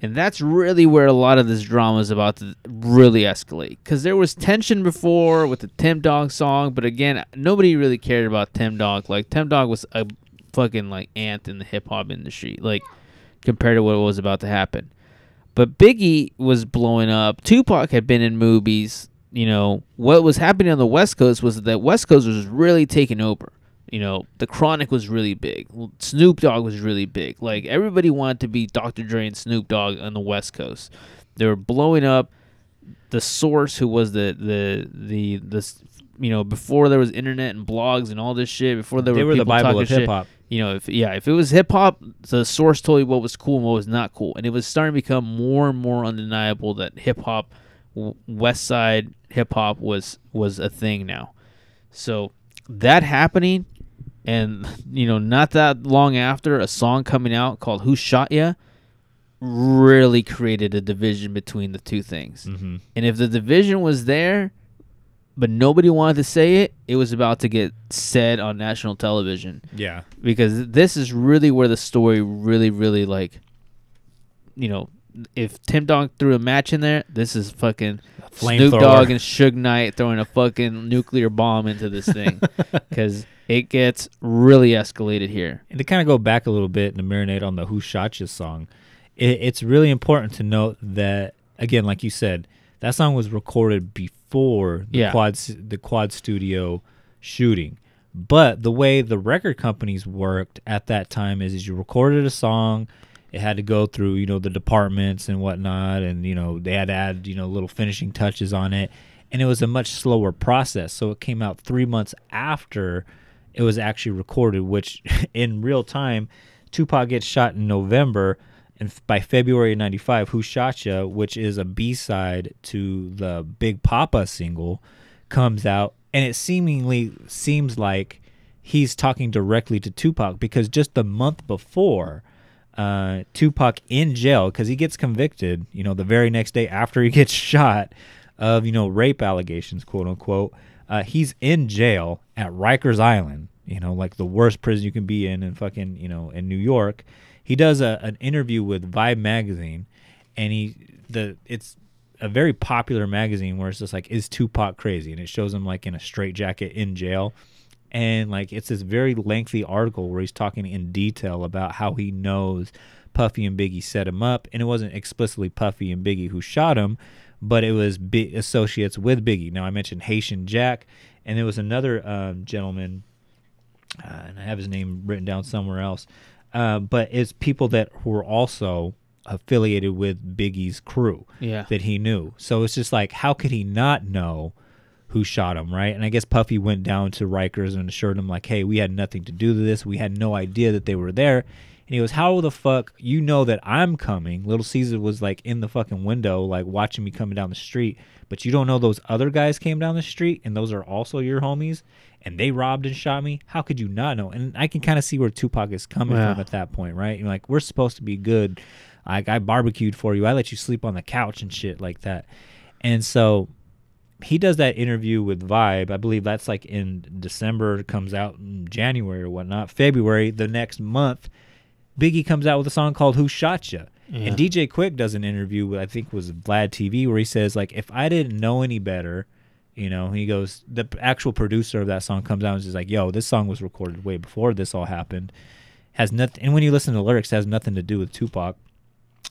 and that's really where a lot of this drama is about to really escalate. Because there was tension before with the Tim Dog song, but again, nobody really cared about Tim Dog. Like Tim Dog was a fucking like ant in the hip hop industry, like compared to what was about to happen. But Biggie was blowing up. Tupac had been in movies. You know what was happening on the West Coast was that West Coast was really taking over. You know, the Chronic was really big. Snoop Dogg was really big. Like everybody wanted to be Dr. Dre and Snoop Dogg on the West Coast. They were blowing up. The Source, who was the the the the you know before there was internet and blogs and all this shit, before there They were were the Bible talking of hip-hop. You know, if yeah, if it was hip hop, the Source told you what was cool and what was not cool, and it was starting to become more and more undeniable that hip hop, West Side hip hop was was a thing now. So that happening, and you know, not that long after, a song coming out called "Who Shot Ya" really created a division between the two things. Mhm. And if the division was there, but nobody wanted to say it, it was about to get said on national television. Yeah. Because this is really where the story really, really like, you know, if Tim Dog threw a match in there, this is fucking Snoop. Dogg and Suge Knight throwing a fucking nuclear bomb into this thing. Because it gets really escalated here. And to kind of go back a little bit and to marinate on the Who Shot Ya song, it, it's really important to note that, again, like you said, that song was recorded before the, Yeah. quad, the quad studio shooting. But the way the record companies worked at that time is, is you recorded a song it had to go through you know the departments and whatnot, and you know they had to add you know little finishing touches on it, and it was a much slower process. So it came out three months after it was actually recorded, which in real time, Tupac gets shot in November. And by February of 95, Who Shot Ya, which is a B side to the Big Poppa single, comes out. And it seemingly seems like he's talking directly to Tupac because just the month before, uh, Tupac in jail, because he gets convicted, you know, the very next day after he gets shot of, you know, rape allegations, quote unquote, uh, he's in jail at Rikers Island, you know, like the worst prison you can be in in fucking, you know, in New York. He does a, an interview with Vibe magazine, and he the it's a very popular magazine where it's just like is Tupac crazy, and it shows him like in a straitjacket in jail, and like it's this very lengthy article where he's talking in detail about how he knows Puffy and Biggie set him up, and it wasn't explicitly Puffy and Biggie who shot him, but it was associates with Biggie. Now I mentioned Haitian Jack, and there was another um, gentleman uh, and I have his name written down somewhere else. Uh, but it's people that were also affiliated with Biggie's crew Yeah. that he knew. So it's just like, how could he not know who shot him, right? And I guess Puffy went down to Rikers and assured him, like, hey, we had nothing to do with this. We had no idea that they were there. And he goes, how the fuck you know that I'm coming? Little Caesar was like in the fucking window, like watching me coming down the street. But you don't know those other guys came down the street and those are also your homies and they robbed and shot me. How could you not know? And I can kind of see where Tupac is coming Yeah. from at that point, right? You're like, we're supposed to be good. Like I barbecued for you. I let you sleep on the couch and shit like that. And so he does that interview with Vibe. I believe that's like in December, comes out in January or whatnot. February, the next month, Biggie comes out with a song called Who Shot Ya? Yeah. And DJ Quik does an interview with I think was Vlad TV where he says like if I didn't know any better, you know, he goes the actual producer of that song comes out and is like, "Yo, this song was recorded way before this all happened." Has nothing and when you listen to the lyrics it has nothing to do with Tupac.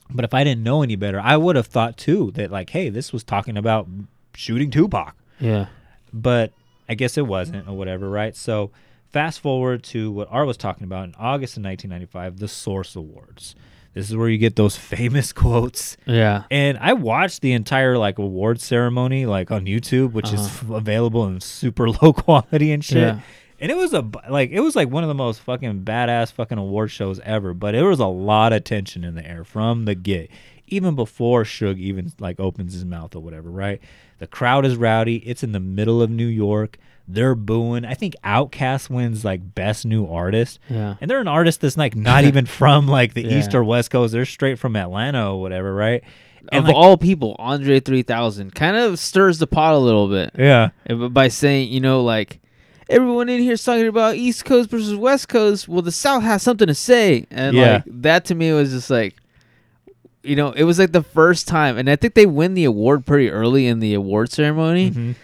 But if I didn't know any better, I would have thought too that like, "Hey, this was talking about shooting Tupac." Yeah. but I guess it wasn't or whatever, right? So fast forward to what Art was talking about in August of 1995, the Source Awards. This is where you get those famous quotes. Yeah. And I watched the entire like award ceremony like on YouTube, which is Uh-huh. f- available in super low quality and shit. Yeah. And it was a like it was like one of the most fucking badass fucking award shows ever. But there was a lot of tension in the air from the get, even before Suge even like opens his mouth or whatever. Right? The crowd is rowdy. It's in the middle of New York. They're booing. I think Outkast wins like best new artist. Yeah. And they're an artist that's like not even from like the Yeah. East or West Coast. They're straight from Atlanta or whatever, right? of like, all people, Andre 3000 kind of stirs the pot a little bit. Yeah. By saying, you know, like, everyone in here is talking about East Coast versus West Coast. Well, the South has something to say. And, Yeah. like, that to me was just like, you know, it was like the first time. And I think they win the award pretty early in the award ceremony. Mhm.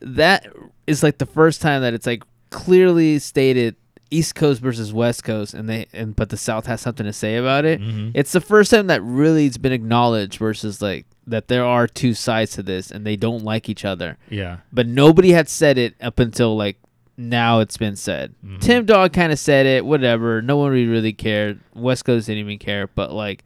That is like the first time that it's like clearly stated East Coast versus West Coast, and they and but the South has something to say about it. Mhm. It's the first time that really it's been acknowledged versus like that there are two sides to this, and they don't like each other. Yeah. But nobody had said it up until like now it's been said. Mm-hmm. Tim Dog kind of said it, whatever. No one really, cared. West Coast didn't even care, but like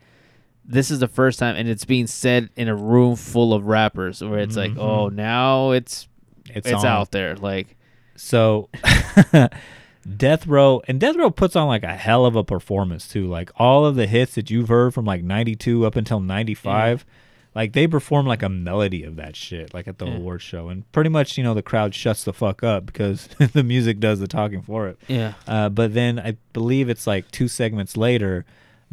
this is the first time, and it's being said in a room full of rappers, where it's like, Mhm. oh, now it's It's it's, on. out there. Like, So Death Row and Death Row puts on like a hell of a performance too. Like all of the hits that you've heard from like 92 up until 95, like they perform like a melody of that shit like at the Yeah. award show and pretty much, you know, the crowd shuts the fuck up because the music does the talking for it. Yeah. Uh, but then I believe it's like two segments later,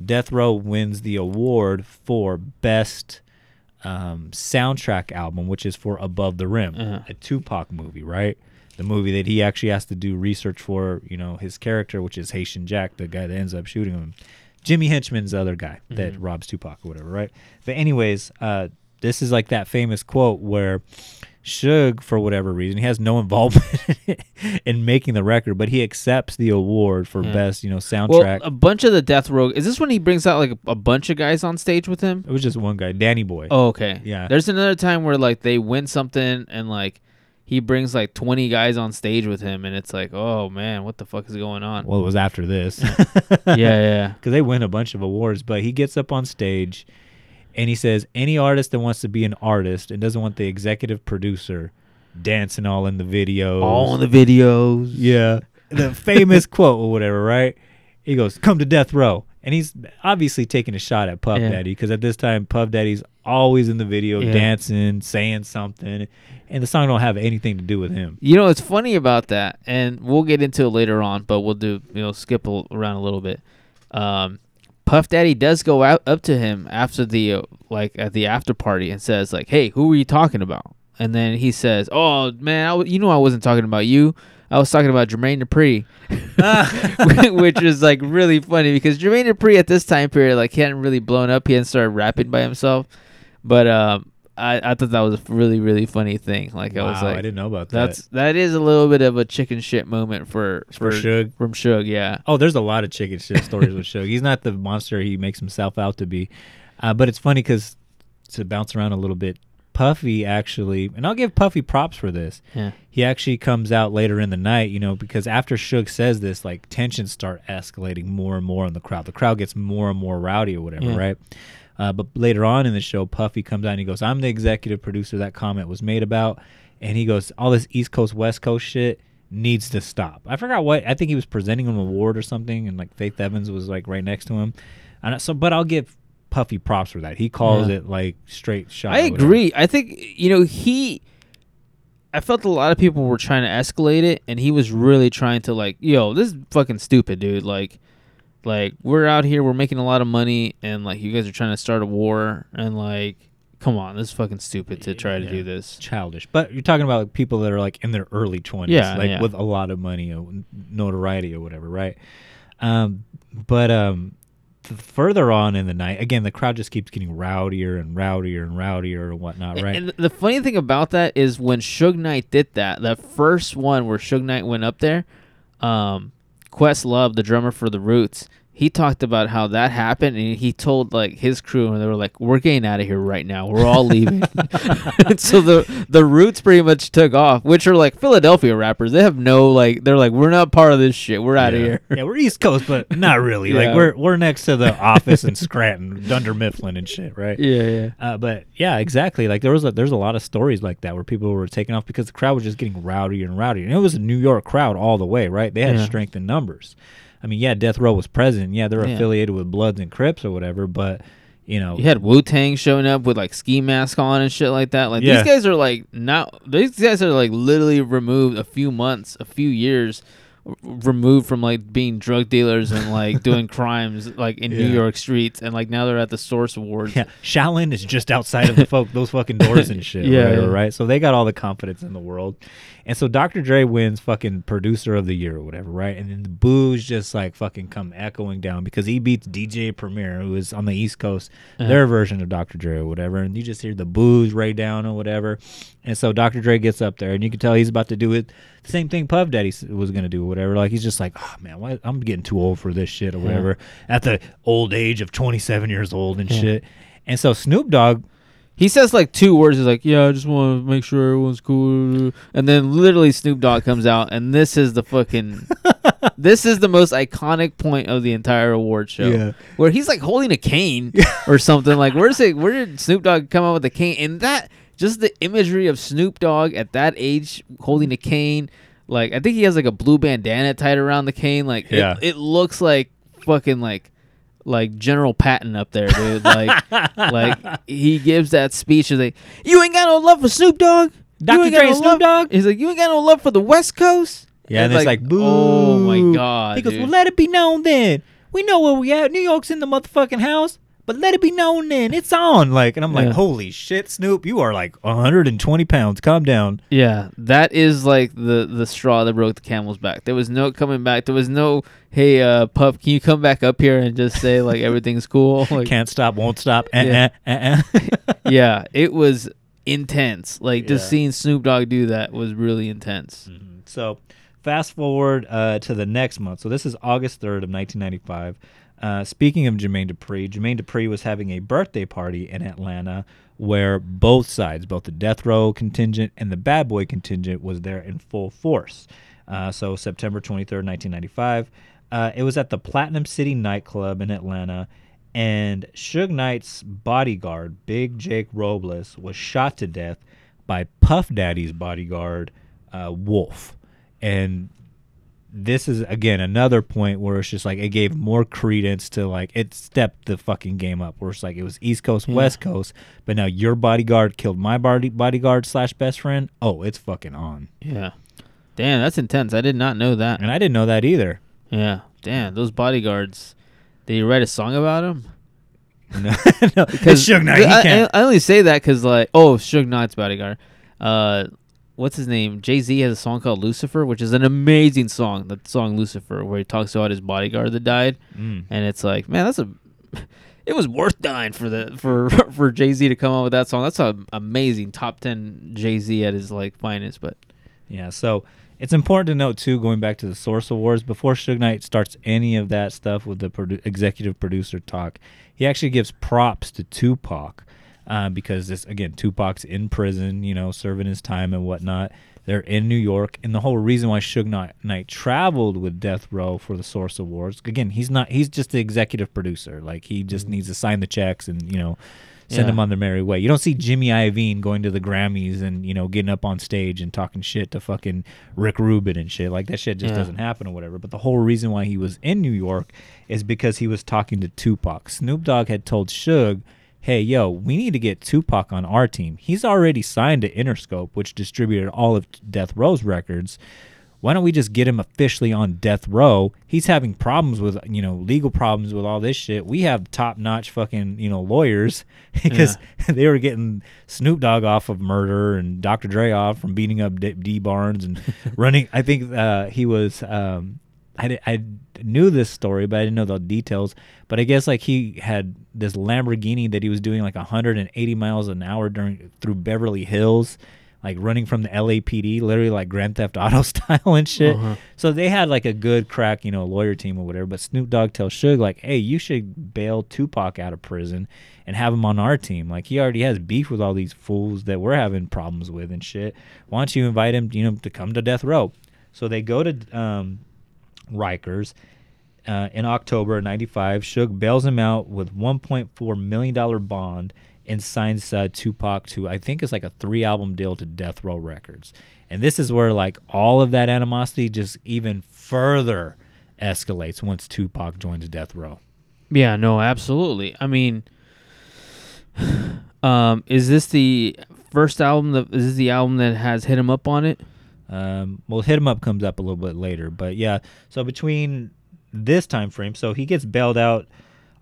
Death Row wins the award for best um, soundtrack album, which is for Above the Rim, Uh-huh. a Tupac movie, right? The movie that he actually has to do research for, you know, his character, which is Haitian Jack, the guy that ends up shooting him. Jimmy Henchman's the other guy that Mm-hmm. robs Tupac or whatever, right? But anyways, uh, this is like that famous quote where Suge, for whatever reason, he has no involvement in making the record, but he accepts the award for Yeah. best, you know, well, soundtrack. a bunch of the Death Row. Is this when he brings out like a, a bunch of guys on stage with him? it was just one guy, Danny Boy. Oh, okay. Yeah. There's another time where like they win something and like he brings like 20 guys on stage with him, and it's like, oh man, what the fuck is going on? Well, it was after this. yeah, yeah. Because they win a bunch of awards, but he gets up on stage and he says, any artist that wants to be an artist and doesn't want the executive producer dancing all in the videos. All in the videos. Yeah. The famous quote or whatever, right? He goes, come to death row. And he's obviously taking a shot at Puff Yeah. Daddy because at this time, Puff Daddy's always in the video Yeah. dancing, saying something, and the song don't have anything to do with him. You know what's funny about that, and we'll get into it later on, but we'll do you know skip a, around a little bit. Um, Puff Daddy does go out up to him after the uh, like at the after party and says like, "Hey, who were you talking about?" And then he says, "Oh man, I w- you know I wasn't talking about you. I was talking about Jermaine Dupri," which is like really funny because Jermaine Dupri at this time period like he hadn't really blown up. He hadn't started rapping by himself, but um, I I thought that was a really really funny thing. Like I was like, I didn't know about that. That's that is a little bit of a chicken shit moment for For Suge? from Suge. Yeah, Oh, there's a lot of chicken shit stories with Suge. He's not the monster he makes himself out to be. Uh, but it's funny because to bounce around a little bit, Puffy actually, and I'll give Puffy props for this. Yeah. He actually comes out later in the night, you know, because after Suge says this, like tensions start escalating more and more in the crowd. The crowd gets more and more rowdy or whatever, Yeah. right? Uh, but later on in the show, Puffy comes out and he goes, "I'm the executive producer that comment was made about," and he goes, "All this East Coast West Coast shit needs to stop." I forgot what. I think he was presenting an award or something, and like Faith Evans was like right next to him. And so, but I'll give Puffy props for that. He calls Yeah. it like straight shot. I agree. I think you know he. I felt a lot of people were trying to escalate it, and he was really trying to like, yo, this is fucking stupid, dude. Like, like we're out here, we're making a lot of money, and like you guys are trying to start a war, and like, come on, this is fucking stupid to try to do this. childish. But you're talking about like, people that are like in their early 20s, Yeah, like yeah. with a lot of money or notoriety or whatever, right? Um, but um, th- further on in the night, again, the crowd just keeps getting rowdier and rowdier and rowdier and whatnot, right? And the funny thing about that is when Suge Knight did that, the first one where Suge Knight went up there, um, Questlove, the drummer for the Roots, he talked about how that happened, and he told like his crew, and they were like, "We're getting out of here right now. We're all leaving." so the the Roots pretty much took off, which are like Philadelphia rappers. They have no like, they're like, "We're not part of this shit. We're out of yeah. here." yeah, we're East Coast, but not really. Yeah. Like we're we're next to the office in Scranton, Dunder Mifflin and shit, right? Yeah, yeah. Uh, but yeah, exactly. Like there was a, there's a lot of stories like that where people were taking off because the crowd was just getting rowdier and rowdier. And it was a New York crowd all the way, right? They had Yeah. strength in numbers. I mean, yeah, Death Row was present. Yeah, they're Yeah. affiliated with Bloods and Crips or whatever, but you know, You had Wu Tang showing up with like ski mask on and shit like that. Like Yeah. these guys are like not. These guys are like literally removed a few months, a few years removed from like being drug dealers and like doing crimes like in New York streets, and like now they're at the Source Awards. yeah, Shaolin is just outside of the folk those fucking doors and shit. Yeah, right, yeah. right. So they got all the confidence in the world, and so Dr. Dre wins fucking producer of the year or whatever, right? And then the boos just like fucking come echoing down because he beats DJ Premier, who is on the East Coast, Uh-huh. their version of Dr. Dre or whatever, and you just hear the boos ray down or whatever, and so Dr. Dre gets up there, and you can tell he's about to do it. Same thing Puff Daddy was gonna do, or whatever. Like he's just like, oh man, why, I'm getting too old for this shit or Yeah. whatever. At the old age of 27 years old and Yeah. shit. And so Snoop Dogg, He says like two words. He's like, "Yeah, I just want to make sure everyone's cool." And then literally Snoop Dogg comes out, and this is the fucking, this is the most iconic point of the entire award show, Yeah. where he's like holding a cane or something. Like, where's it? Where did Snoop Dogg come out with the cane? And that just the imagery of Snoop Dogg at that age holding a cane. Like, I think he has like a blue bandana tied around the cane. Like, Yeah. it, looks like fucking like like General Patton up there, dude. Like, like he gives that speech. He's like, "You ain't got no love for Snoop Dogg, You Dr. ain't got Dre no and love-" Snoop Dogg. He's like, "You ain't got no love for the West Coast." Yeah, and it's like, boo. Oh my god. He goes, dude. well, let it be known then. We know where we at. New York's in the motherfucking house. But let it be known then. It's on. Like, and I'm like, Yeah. holy shit, Snoop, you are like 120 pounds. Calm down. Yeah, that is like the the straw that broke the camel's back. There was no coming back. There was no, hey, uh, Puff, can you come back up here and just say like everything's cool? Like, Can't stop, won't stop. Uh, Yeah. uh, uh. yeah, it was intense. Like just Yeah. seeing Snoop Dogg do that was really intense. So, fast forward uh, to the next month. So this is August third of 1995. Uh, speaking of Jermaine Dupri, Jermaine Dupri was having a birthday party in Atlanta where both sides, both the Death Row contingent and the Bad Boy contingent, was there in full force. Uh, so September 23rd, 1995. Uh, it was at the Platinum City nightclub in Atlanta, and Suge Knight's bodyguard, Big Jake Robles, was shot to death by Puff Daddy's bodyguard, uh, Wolf. And this is again another point where it's just like it gave more credence to like it stepped the fucking game up. Where it's like it was East Coast, Yeah. West Coast, but now your bodyguard killed my body bodyguard slash best friend. Oh, it's fucking on. Yeah. Damn, that's intense. I did not know that. And I didn't know that either. Yeah. Damn, those bodyguards. Did you write a song about them? No, no it's Suge Knight. I. I, I only say that because like, oh, Suge Knight's bodyguard. Uh, what's his name? Jay Z has a song called Lucifer, which is an amazing song. The song Lucifer, where he talks about his bodyguard that died, Mm. and it's like, man, that's a. It was worth dying for the for for Jay Z to come out with that song. That's an amazing top ten Jay Z at his like finest. But Yeah, so it's important to note too, going back to the Source Awards, before Suge Knight starts any of that stuff with the produ- executive producer talk, he actually gives props to Tupac uh, because this again, Tupac's in prison, you know, serving his time and whatnot. They're in New York, and the whole reason why Suge Knight, traveled with Death Row for the Source Awards, again, he's not, he's just the executive producer. Like he just needs to sign the checks and you know send Yeah. them on their merry way. You don't see Jimmy Iovine going to the Grammys and you know getting up on stage and talking shit to fucking Rick Rubin and shit. Like that shit just Yeah. doesn't happen or whatever. But the whole reason why he was in New York is because he was talking to Tupac. Snoop Dogg had told Suge, "Hey, yo, we need to get Tupac on our team. He's already signed to Interscope, which distributed all of Death Row's records." why don't we just get him officially on death row? He's having problems with, you know, legal problems with all this shit. We have top notch fucking, you know, lawyers because they were getting Snoop Dogg off of murder and Dr. Dre off from beating up D, Dee Barnes and running. I think uh, he was, um, I, I knew this story, but I didn't know the details. But I guess like he had this Lamborghini that he was doing like 180 miles an hour during through Beverly Hills like running from the LAPD, literally like Grand Theft Auto style and shit. Uh-huh. So they had like a good crack, you know, lawyer team or whatever. But Snoop Dogg tells Suge like, "Hey, you should bail Tupac out of prison and have him on our team. Like he already has beef with all these fools that we're having problems with and shit. Why don't you invite him, you know, to come to death row?" So they go to um, Rikers. Uh, in October of 95, Suge bails him out with $1.4 million bond and signs uh, Tupac to, I think it's like a three album deal to Death Row Records. And this is where like all of that animosity just even further escalates once Tupac joins Death Row. yeah, no, absolutely. I mean, um, is this the first album? That is this the album that has hit him up on it? Um, well, Hit 'em Up comes up a little bit later, but yeah. So between this time frame, so he gets bailed out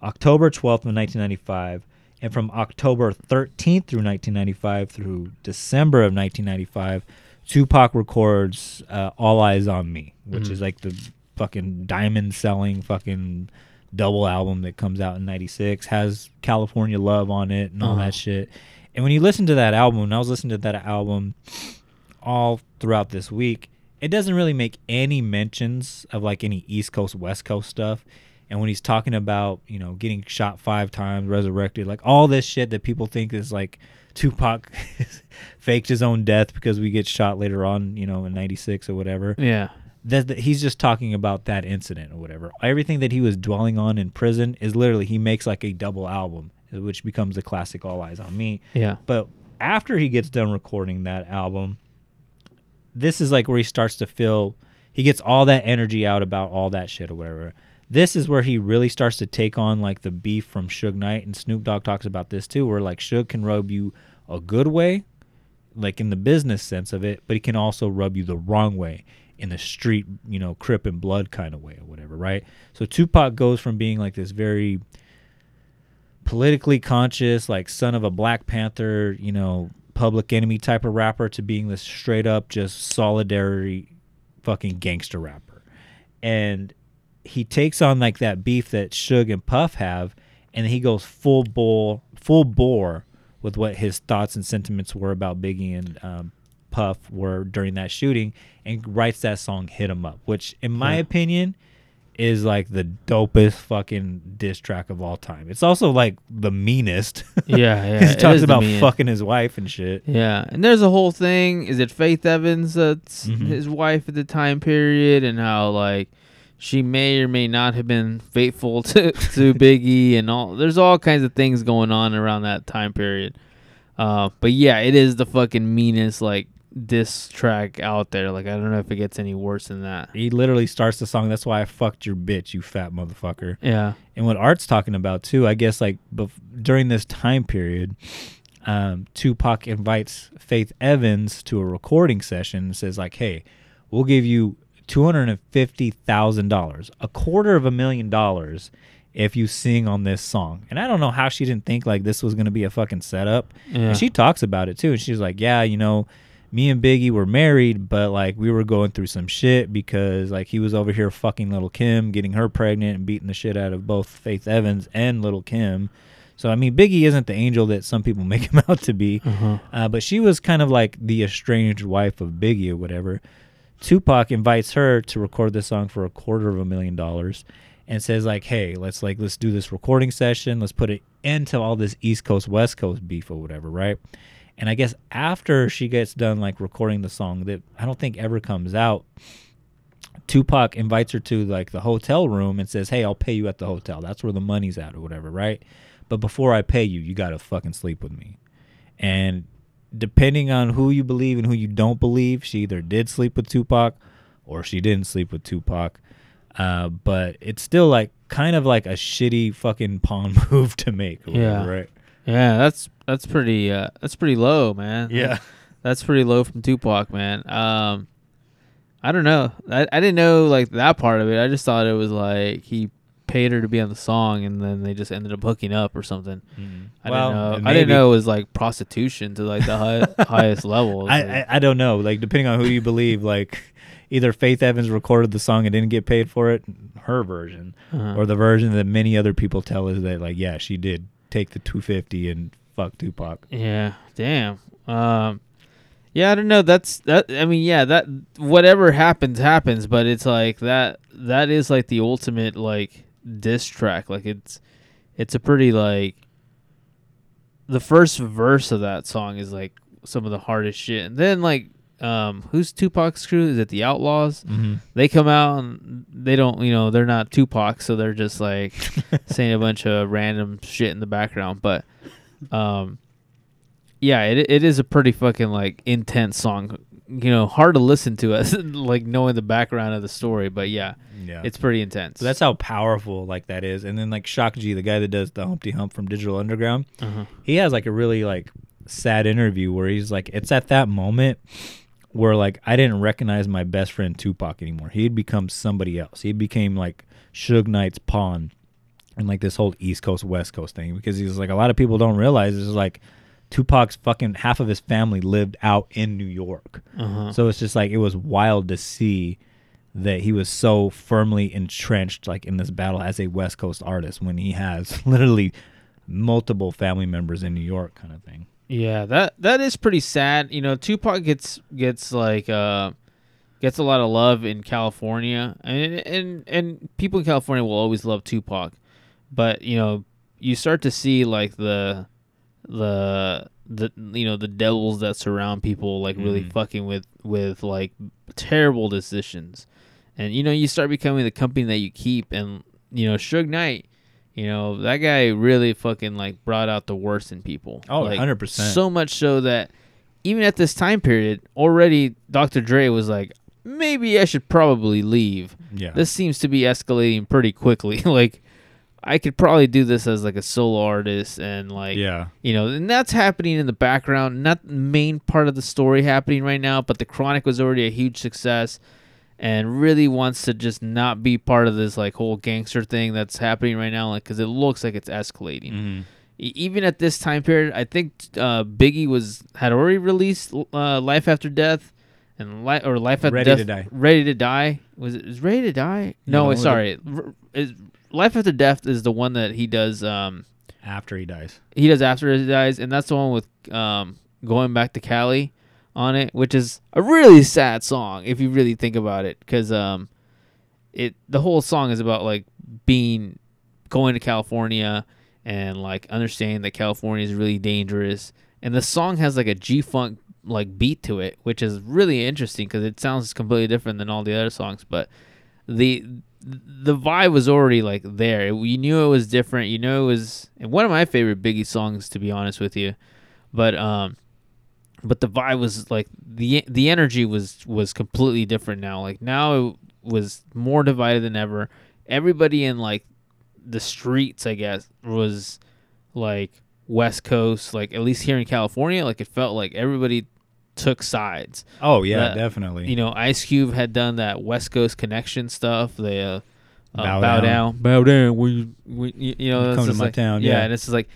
October 12th of 1995, and from October 13th through 1995 through December of 1995, Tupac records uh, "All Eyez on Me," which Mhm. is like the fucking diamond selling fucking double album that comes out in 96 has California Love on it and all Uh-huh. that shit. And when you listen to that album, and I was listening to that album all throughout this week, it doesn't really make any mentions of like any East Coast, West Coast stuff. And when he's talking about, you know, getting shot five times, resurrected, like all this shit that people think is like Tupac faked his own death because we get shot later on, you know, in 96 or whatever. Yeah. That, that he's just talking about that incident or whatever. Everything that he was dwelling on in prison is literally he makes like a double album, which becomes the classic All Eyez on Me. Yeah. But after he gets done recording that album, this is like where he starts to feel he gets all that energy out about all that shit or whatever. This is where he really starts to take on like the beef from Suge Knight and Snoop Dogg talks about this too, where like Suge can rub you a good way, like in the business sense of it, but he can also rub you the wrong way in the street, you know, crip and blood kind of way or whatever, right? So Tupac goes from being like this very politically conscious, like son of a Black Panther, you know, public enemy type of rapper to being this straight up just solidarity fucking gangster rapper. And he takes on like that beef that Suge and Puff have, and he goes full bore, full bore with what his thoughts and sentiments were about Biggie and um, Puff were during that shooting, and writes that song "Hit 'Em Up," which, in my Yeah. opinion, is like the dopest fucking diss track of all time. It's also like the meanest. Yeah, yeah, he talks about fucking his wife and shit. Yeah, and there's a whole thing. Is it Faith Evans that's Mhm. his wife at the time period, and how like she may or may not have been faithful to to Biggie, and all. There's all kinds of things going on around that time period. Uh, but yeah, it is the fucking meanest like diss track out there. Like I don't know if it gets any worse than that. He literally starts the song. That's why I fucked your bitch, you fat motherfucker. Yeah. And what Art's talking about too, I guess, like bef- during this time period, um, Tupac invites Faith Evans to a recording session and says like, "Hey, we'll give you two hundred and fifty thousand dollars, a quarter of a million dollars." If you sing on this song, and I don't know how she didn't think like this was gonna be a fucking setup. Yeah. And she talks about it too, and she's like, "Yeah, you know, me and Biggie were married, but like we were going through some shit because like he was over here fucking little Kim, getting her pregnant and beating the shit out of both Faith Evans and little Kim. So I mean, Biggie isn't the angel that some people make him out to be, Uh-huh. uh, but she was kind of like the estranged wife of Biggie or whatever. Tupac invites her to record this song for a quarter of a million dollars and says like, "Hey, let's like let's do this recording session. Let's put it into all this East Coast West Coast beef or whatever, right?" And I guess after she gets done like recording the song that I don't think ever comes out, Tupac invites her to like the hotel room and says, "Hey, I'll pay you at the hotel. That's where the money's at or whatever, right? But before I pay you, you got to fucking sleep with me." And depending on who you believe and who you don't believe, she either did sleep with Tupac or she didn't sleep with Tupac. Uh, but it's still like kind of like a shitty fucking pawn move to make, or Yeah. right? Yeah, that's that's pretty uh that's pretty low, man. Yeah. That's pretty low from Tupac, man. Um I don't know. I, I didn't know like that part of it. I just thought it was like he paid her to be on the song and then they just ended up hooking up or something. I Well, didn't know. I didn't know it was like prostitution to like the high, highest level. I, like- I I don't know. Like depending on who you believe, like either Faith Evans recorded the song and didn't get paid for it, her version, Uh-huh. or the version that many other people tell is that like yeah, she did take the 250 and fuck Tupac. Yeah, damn. Um, yeah, I don't know. That's that. I mean, yeah, that whatever happens happens, but it's like that. That is like the ultimate like diss track. Like it's, it's a pretty like. The first verse of that song is like some of the hardest shit, and then like, um, who's Tupac's crew? Is it the Outlawz? Mhm. They come out and they don't, you know, they're not Tupac, so they're just like saying a bunch of random shit in the background, but um yeah it, it is a pretty fucking like intense song you know hard to listen to us like knowing the background of the story but yeah Yeah. it's pretty intense So that's how powerful like that is. And then like Shock G, the guy that does the Humpty Hump from Digital Underground, Uh-huh. he has like a really like sad interview where he's like, it's at that moment where like I didn't recognize my best friend Tupac anymore. He had become somebody else. He became like Suge Knight's pawn and like this whole East Coast West Coast thing because he's like a lot of people don't realize is like Tupac's fucking half of his family lived out in New York. Uh-huh. So it's just like it was wild to see that he was so firmly entrenched like in this battle as a West Coast artist when he has literally multiple family members in New York kind of thing. yeah that that is pretty sad you know tupac gets gets like uh gets a lot of love in california and and and people in california will always love tupac but you know you start to see like the the the you know the devils that surround people like really Mhm. fucking with with like terrible decisions and you know you start becoming the company that you keep and you know Suge Knight you know that guy really fucking like brought out the worst in people Oh, like, 100%. so much so that even at this time period already Dr. Dre was like maybe I should probably leave Yeah. this seems to be escalating pretty quickly like I could probably do this as like a solo artist and like Yeah. you know and that's happening in the background not the main part of the story happening right now but the chronic was already a huge success and really wants to just not be part of this like whole gangster thing that's happening right now like because it looks like it's escalating Mhm. E- even at this time period i think uh, biggie was had already released uh, life after death and li- or life after Ready death to Die. ready to die was it is ready to die no, No, it's the- sorry R- is, life after death is the one that he does um After he dies. he does after he dies, and that's the one with um going back to Cali on it, which is a really sad song if you really think about it, because um it the whole song is about like being going to California and like understanding that California is really dangerous. And the song has like a G funk like beat to it, which is really interesting because it sounds completely different than all the other songs. But the the vibe was already like there. You knew it was different. You know it was one of my favorite Biggie songs, to be honest with you. But um, but the vibe was like the the energy was was completely different now. Like now it was more divided than ever. Everybody in like the streets, I guess, was like West Coast. Like at least here in California, like it felt like everybody took sides. Oh yeah, That- definitely. You know, Ice Cube had done that West Coast connection stuff. The uh, uh, Bow bow, down. bow down. We, we, you, know, come to my like- town, Yeah, yeah. and it's like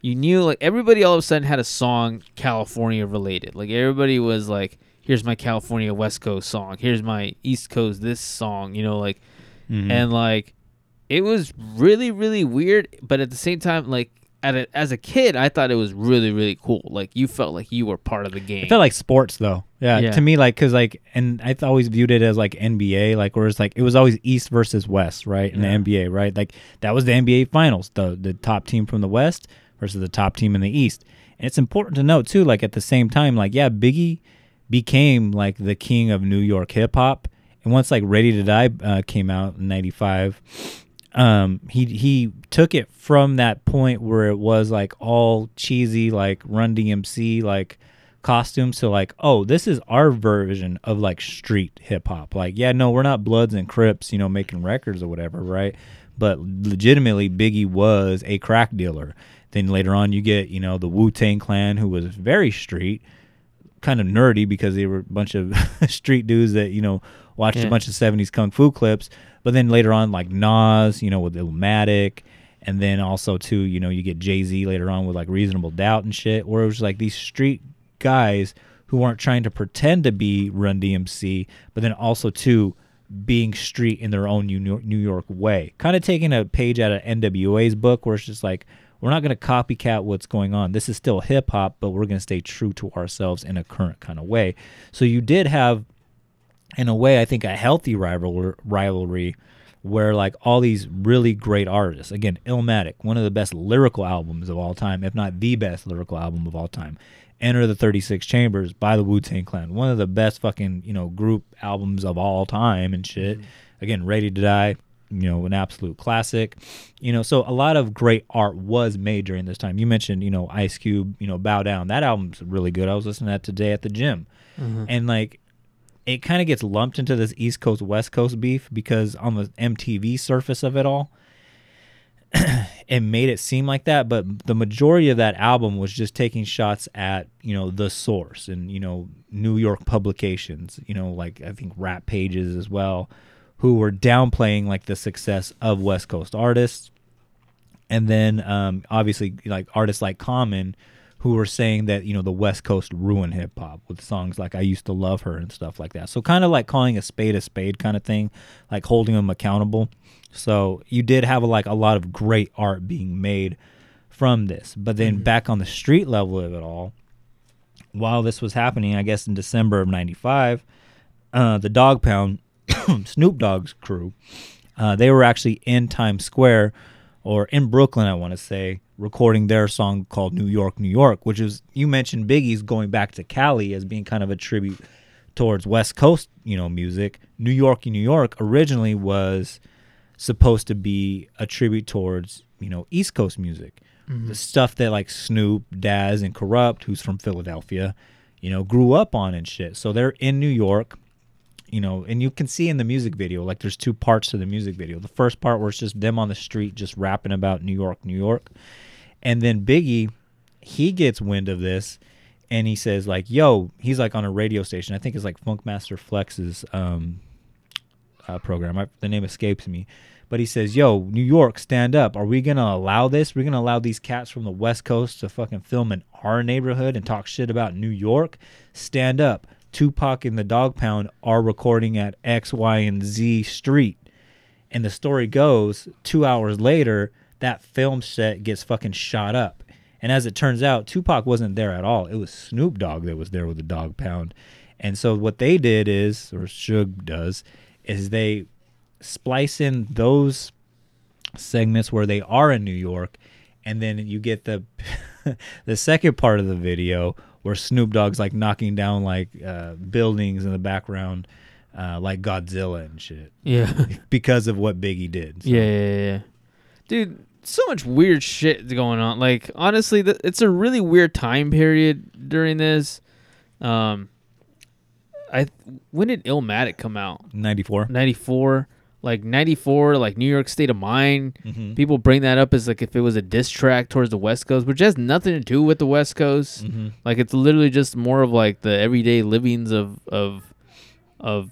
you knew, like everybody all of a sudden had a song California related. Like everybody was like, "Here's my California West Coast song. Here's my East Coast this song." You know, like, Mhm. and like it was really, really weird. But at the same time, like. At a, as a kid, I thought it was really, really cool. Like you felt like you were part of the game. It felt like sports though. Yeah, Yeah. to me, like, cause like, and I always viewed it as like NBA, like, where it's like it was always East versus West, right? In Yeah. the NBA, right? Like that was the NBA Finals, the the top team from the West versus the top team in the East. And it's important to note too, like at the same time, like yeah, Biggie became like the king of New York hip hop, and once like Ready to Die uh, came out in '95, um he he took it from that point where it was like all cheesy like run dmc like costumes to like oh this is our version of like street hip hop like yeah no we're not bloods and crips you know making records or whatever right? But legitimately biggie was a crack dealer. Then later on you get you know the wu-tang clan who was very street kind of nerdy because they were a bunch of street dudes that you know watched Yeah. a bunch of 70s kung fu clips but then later on like Nas you know with Illmatic and then also too you know you get Jay-Z later on with like Reasonable Doubt and shit where it was like these street guys who weren't trying to pretend to be Run DMC but then also too being street in their own New York way kind of taking a page out of NWA's book where it's just like we're not going to copycat what's going on. This is still hip hop, but we're going to stay true to ourselves in a current kind of way. So you did have, in a way, I think a healthy rival rivalry, where like all these really great artists, again, Illmatic, one of the best lyrical albums of all time, if not the best lyrical album of all time. Enter the 36 Chambers by the Wu Tang Clan, one of the best fucking you know group albums of all time and shit. Again, Ready to Die, you know, an absolute classic. You know, so a lot of great art was made during this time. You mentioned, you know, Ice Cube, you know, Bow Down. That album's really good. I was listening to that today at the gym. Mhm. And like it kind of gets lumped into this East Coast West Coast beef because on the MTV surface of it all, it made it seem like that, but the majority of that album was just taking shots at, you know, the source and, you know, New York publications, you know, like I think rap pages as well, who were downplaying like the success of West Coast artists. And then um, obviously like artists like Common who were saying that, you know, the West Coast ruined hip hop with songs like I Used to Love Her and stuff like that. So kind of like calling a spade a spade kind of thing, like holding them accountable. So you did have like a lot of great art being made from this. But then back on the street level of it all, while this was happening, I guess in December of '95, uh, the Dog Pound, Snoop Dogg's crew, uh, they were actually in Times Square or in Brooklyn, I want to say, recording their song called New York, New York, which is, you mentioned Biggie's going back to Cali as being kind of a tribute towards West Coast, you know, music. New York, New York originally was supposed to be a tribute towards, you know, East Coast music. Mhm. The stuff that like Snoop, Daz, and Kurupt, who's from Philadelphia, you know, grew up on and shit. So they're in New York, you know, and you can see in the music video, like there's two parts to the music video. The first part where it's just them on the street just rapping about New York, New York. And then Biggie, he gets wind of this and he says, like, yo, he's like on a radio station. I think it's like Funkmaster Flex's um uh, program. I, the name escapes me. But he says, "Yo, New York, stand up. Are we gonna allow this? We're gonna allow these cats from the West Coast to fucking film in our neighborhood and talk shit about New York? Stand up. Tupac and the Dog Pound are recording at X, Y, and Z Street." And the story goes, two hours later, that film set gets fucking shot up. And as it turns out, Tupac wasn't there at all. It was Snoop Dogg that was there with the Dog Pound. And so what they did is, or Suge does, is they splice in those segments where they are in New York, and then you get the the second part of the video where Snoop Dogg's like knocking down like uh, buildings in the background, uh, like Godzilla and shit. Yeah. because of what Biggie did. So- Yeah, yeah, yeah. Dude, so much weird shit going on. Like honestly, th- it's a really weird time period during this. Um I when did Illmatic come out? 94. 94 like 94 like new york state of mind. Mhm. people bring that up as like if it was a diss track towards the west coast which has nothing to do with the west coast. Mhm. like it's literally just more of like the everyday livings of of of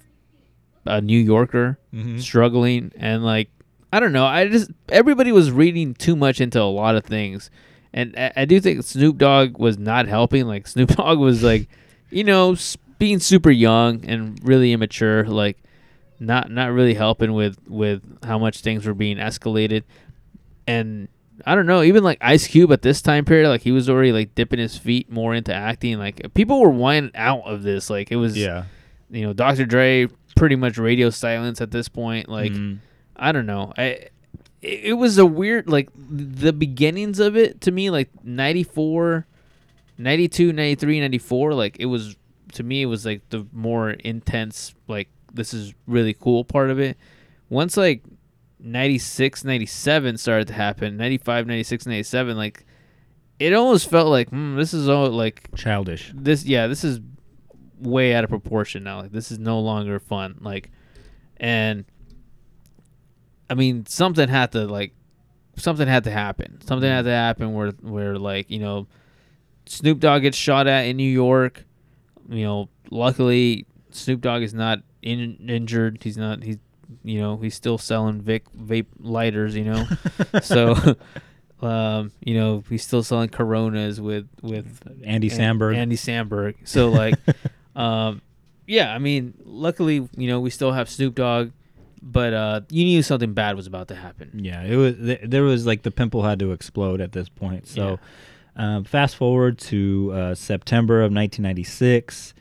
a new yorker Mhm. struggling. And like i don't know. I just everybody was reading too much into a lot of things. And I, I do think snoop dogg was not helping. Like snoop dogg was like you know being super young and really immature. Like not not really helping with with how much things were being escalated. And i don't know even like ice cube at this time period like he was already like dipping his feet more into acting. Like people were whining out of this. Like it was Yeah. you know dr dre pretty much radio silence at this point. Like Mhm. i don't know. I it, it was a weird like the beginnings of it to me like 94 92 93 94 like it was to me it was like the more intense like this is really cool part of it. Once like 96 97 started to happen 95 96 97 like it almost felt like hmm, this is all like Childish. this yeah this is way out of proportion now. Like this is no longer fun. Like and i mean something had to like something had to happen. Something had to happen where where like you know snoop dogg gets shot at in new york. You know luckily snoop dogg is not in, injured he's not he's you know he's still selling vic vape lighters you know so um you know he's still selling coronas with with Andy An- Samberg. andy samberg so like um yeah i mean luckily you know we still have snoop dogg but uh you knew something bad was about to happen Yeah, it was. th- There was like the pimple had to explode at this point. So, um, fast forward to uh, September of 1996,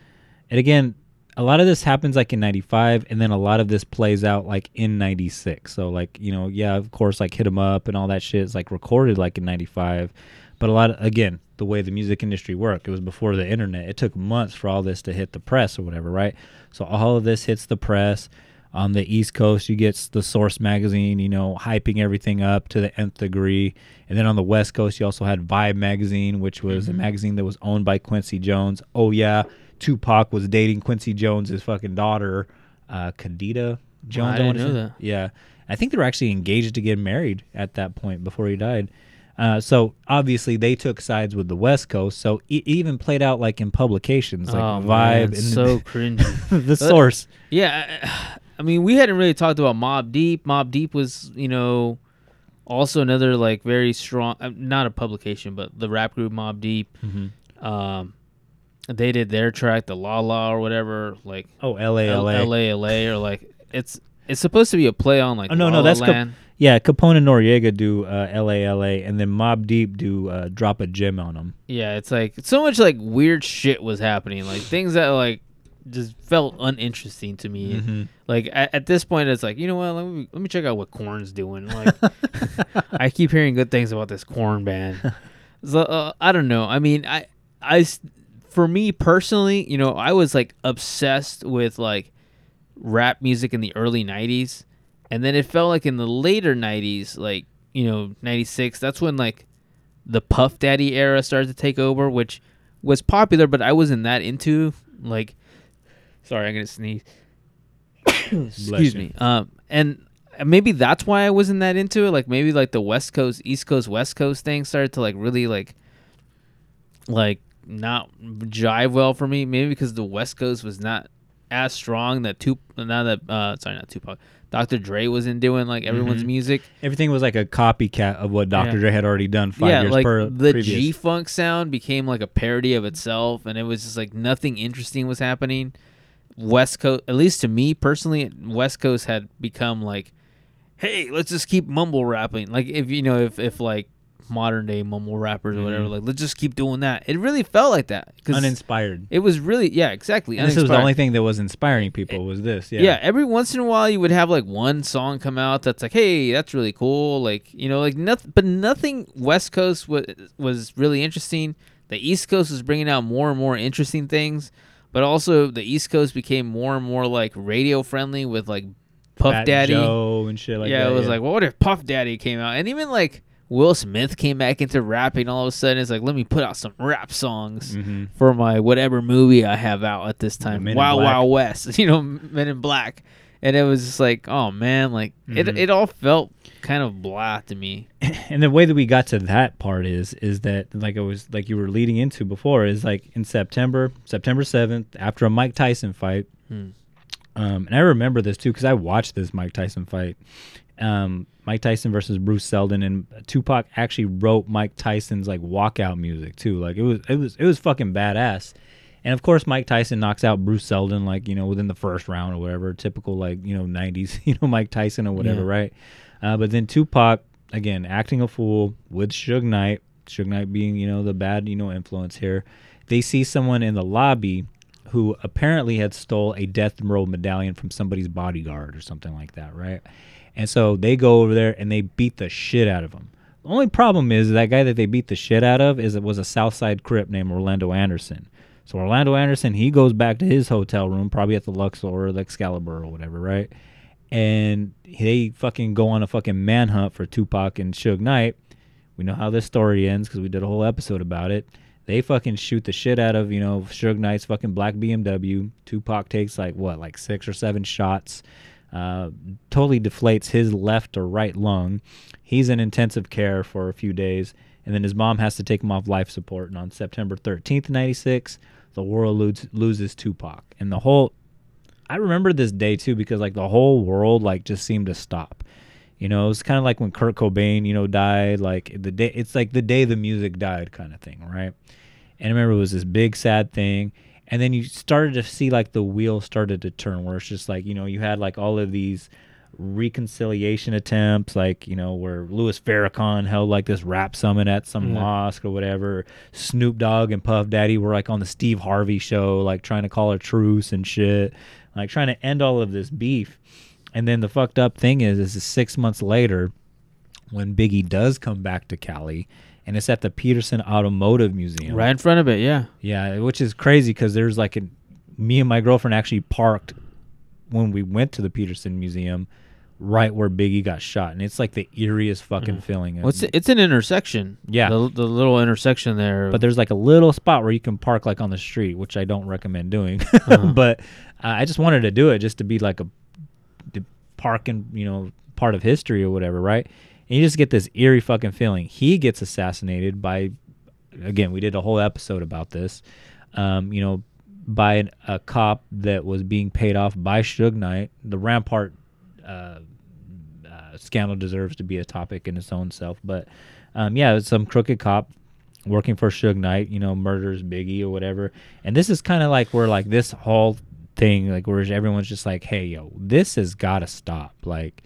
and again, a lot of this happens like in 95, and then a lot of this plays out like in 96. So, like you know, yeah, of course, like hit 'em up and all that shit is like recorded like in 95, but a lot of again the way the music industry worked, it was before the internet. It took months for all this to hit the press or whatever, right? So all of this hits the press on the East Coast, you get the Source magazine, you know, hyping everything up to the nth degree. And then on the West Coast, you also had Vibe magazine, which was Mhm. a magazine that was owned by Quincy Jones. Oh yeah, Tupac was dating Quincy Jones' fucking daughter, uh, Kidada Jones. didn't wanna know that. Yeah, I think they were actually engaged to get married at that point before he died. Uh, so obviously they took sides with the West Coast. So it even played out like in publications like Oh, Vibe man, and so cringy. the But- Source. Yeah, I, I mean, we hadn't really talked about Mobb Deep. Mobb Deep was, you know, also another like very strong, uh, not a publication, but the rap group Mobb Deep. Mhm. Um, they did their track, the La La or whatever, like Oh, LA, L- LA. LA, LA, or like it's it's supposed to be a play on like Oh no, La no, La that's Cap- yeah. Capone and Noreaga do uh, L.A. L.A. and then Mobb Deep do uh, drop a gem on them. Yeah, it's like so much like weird shit was happening, like things that like just felt uninteresting to me. Mhm. Like at, at this point, it's like you know what? Let me let me check out what Korn's doing. Like I keep hearing good things about this Korn band. So uh, I don't know. I mean, I I for me personally, you know, I was like obsessed with like rap music in the early '90s, and then it felt like in the later '90s, like you know '96. That's when like the Puff Daddy era started to take over, which was popular, but I wasn't that into. Like, sorry, I'm gonna sneeze. Excuse me. Um, and maybe that's why I wasn't that into it. Like maybe like the West Coast, East Coast, West Coast thing started to like really like, like not jive well for me. Maybe because the West Coast was not as strong that Tup now that uh sorry not Tupac, Dr. Dre wasn't doing like everyone's Mhm. music. Everything was like a copycat of what Dr. Yeah. Dre had already done five yeah, years like per the. G Funk sound became like a parody of itself, and it was just like nothing interesting was happening. West Coast, at least to me personally, West Coast had become like, hey, let's just keep mumble rapping. Like if you know if if like modern day mumble rappers or whatever. Mhm. Like let's just keep doing that. It really felt like that. 'cause Uninspired. It was really yeah, exactly. And this was the only thing that was inspiring people was this. Yeah. Yeah. every once in a while you would have like one song come out that's like, hey, that's really cool. Like you know, like nothing, but nothing West Coast was was really interesting. The East Coast was bringing out more and more interesting things, but also the East Coast became more and more like radio friendly with like Puff Fat Daddy Joe and shit like yeah, that. it was like, well, what if Puff Daddy came out, and even like Will Smith came back into rapping. All of a sudden, it's like, let me put out some rap songs Mhm. for my whatever movie I have out at this time, Men Wild Wild West, you know, Men in Black, and it was just like, oh man, like it, Mhm. it all felt kind of blah to me. and the way that we got to that part is is that like I was like you were leading into before is like in September September seventh after a Mike Tyson fight, Hmm. um, and I remember this too because I watched this Mike Tyson fight, um, Mike Tyson versus Bruce Seldon, and Tupac actually wrote Mike Tyson's like walkout music too. Like it was it was it was fucking badass. And of course, Mike Tyson knocks out Bruce Seldon like you know within the first round or whatever, typical like you know '90s you know Mike Tyson or whatever, Yeah. right? Uh, but then Tupac again acting a fool with Suge Knight, Suge Knight being you know the bad you know influence here. They see someone in the lobby who apparently had stole a death row medallion from somebody's bodyguard or something like that, right? And so they go over there and they beat the shit out of him. The only problem is that guy that they beat the shit out of is it was a Southside Crip named Orlando Anderson. So Orlando Anderson, he goes back to his hotel room, probably at the Luxor or the Excalibur or whatever, right? And they fucking go on a fucking manhunt for Tupac and Suge Knight. We know how this story ends because we did a whole episode about it. They fucking shoot the shit out of you know Suge Knight's fucking black BMW. Tupac takes like what, like six or seven shots. Uh, totally deflates his left or right lung. He's in intensive care for a few days, and then his mom has to take him off life support. And on September 13th, 96, the world loses, loses Tupac. And the whole, I remember this day too because like the whole world like just seemed to stop. You know, it was kind of like when Kurt Cobain, you know, died. Like the day, it's like the day the music died, kind of thing, right? And I remember it was this big sad thing, and then you started to see like the wheel started to turn, where it's just like you know you had like all of these reconciliation attempts, like you know where Louis Farrakhan held like this rap summit at some Yeah. mosque or whatever. Snoop Dogg and Puff Daddy were like on the Steve Harvey show, like trying to call a truce and shit, like trying to end all of this beef. And then the fucked up thing is, is six months later, when Biggie does come back to Cali, and it's at the Petersen Automotive Museum, Right in front of it, yeah. yeah, which is crazy because there's like a, me and my girlfriend actually parked when we went to the Petersen Museum, right where Biggie got shot, and it's like the eeriest fucking feeling. What's it? It's an intersection. Yeah. the, the little intersection there. But there's like a little spot where you can park like on the street, which I don't recommend doing. Uh-huh. but uh, I just wanted to do it just to be like a parking, you know, part of history or whatever, right? And you just get this eerie fucking feeling. He gets assassinated by, again, we did a whole episode about this, um, you know, by an, a cop that was being paid off by Suge Knight. The Rampart uh, uh, scandal deserves to be a topic in its own self, but um, yeah, some crooked cop working for Suge Knight, you know, murders Biggie or whatever. And this is kind of like where like this whole thing, like where everyone's just like, hey, yo, this has got to stop. Like,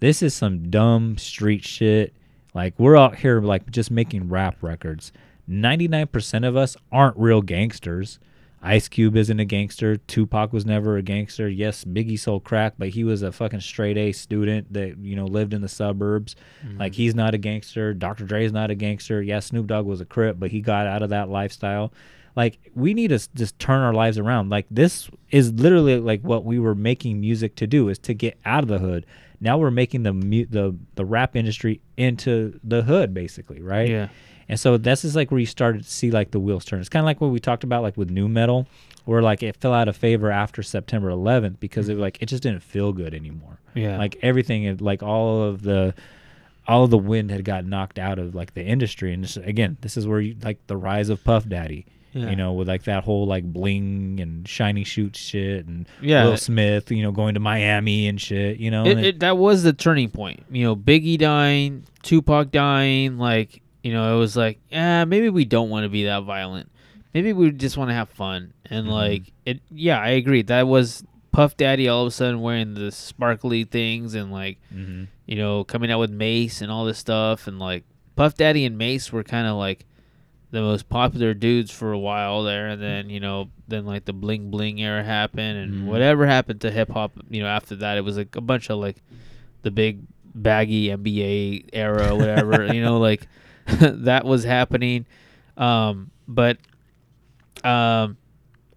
this is some dumb street shit. Like, we're out here like just making rap records. 99% of us aren't real gangsters. Ice Cube isn't a gangster. Tupac was never a gangster. Yes, Biggie sold crack, but he was a fucking straight A student that you know lived in the suburbs. Mm-hmm. Like he's not a gangster. Dr. Dre's not a gangster. Yeah, Snoop Dogg was a crip, but he got out of that lifestyle. Like we need to just turn our lives around. Like this is literally like what we were making music to do is to get out of the hood. Now we're making the the the rap industry into the hood, basically, right? Yeah. And so this is like where you started to see like the wheels turn. It's kind of like what we talked about like with nu metal, where like it fell out of favor after September 11th because it like it just didn't feel good anymore. Yeah. Like everything, like all of the, all of the wind had got knocked out of like the industry. And this, again, this is where you like the rise of Puff Daddy. Yeah. You know, with like that whole like bling and shiny shoot shit, and Yeah. Will Smith, you know, going to Miami and shit. You know, it, it- it, that was the turning point. You know, Biggie dying, Tupac dying. Like, you know, it was like, yeah, maybe we don't want to be that violent. Maybe we just want to have fun. And Mm-hmm. like, it. Yeah, I agree. That was Puff Daddy all of a sudden wearing the sparkly things and like, Mhm. you know, coming out with Mace and all this stuff and like Puff Daddy and Mace were kind of like the most popular dudes for a while there, and then you know, then like the bling bling era happened, and Mhm. whatever happened to hip hop, you know, after that, it was like a bunch of like the big baggy NBA era, whatever, you know, like that was happening. Um, but, um,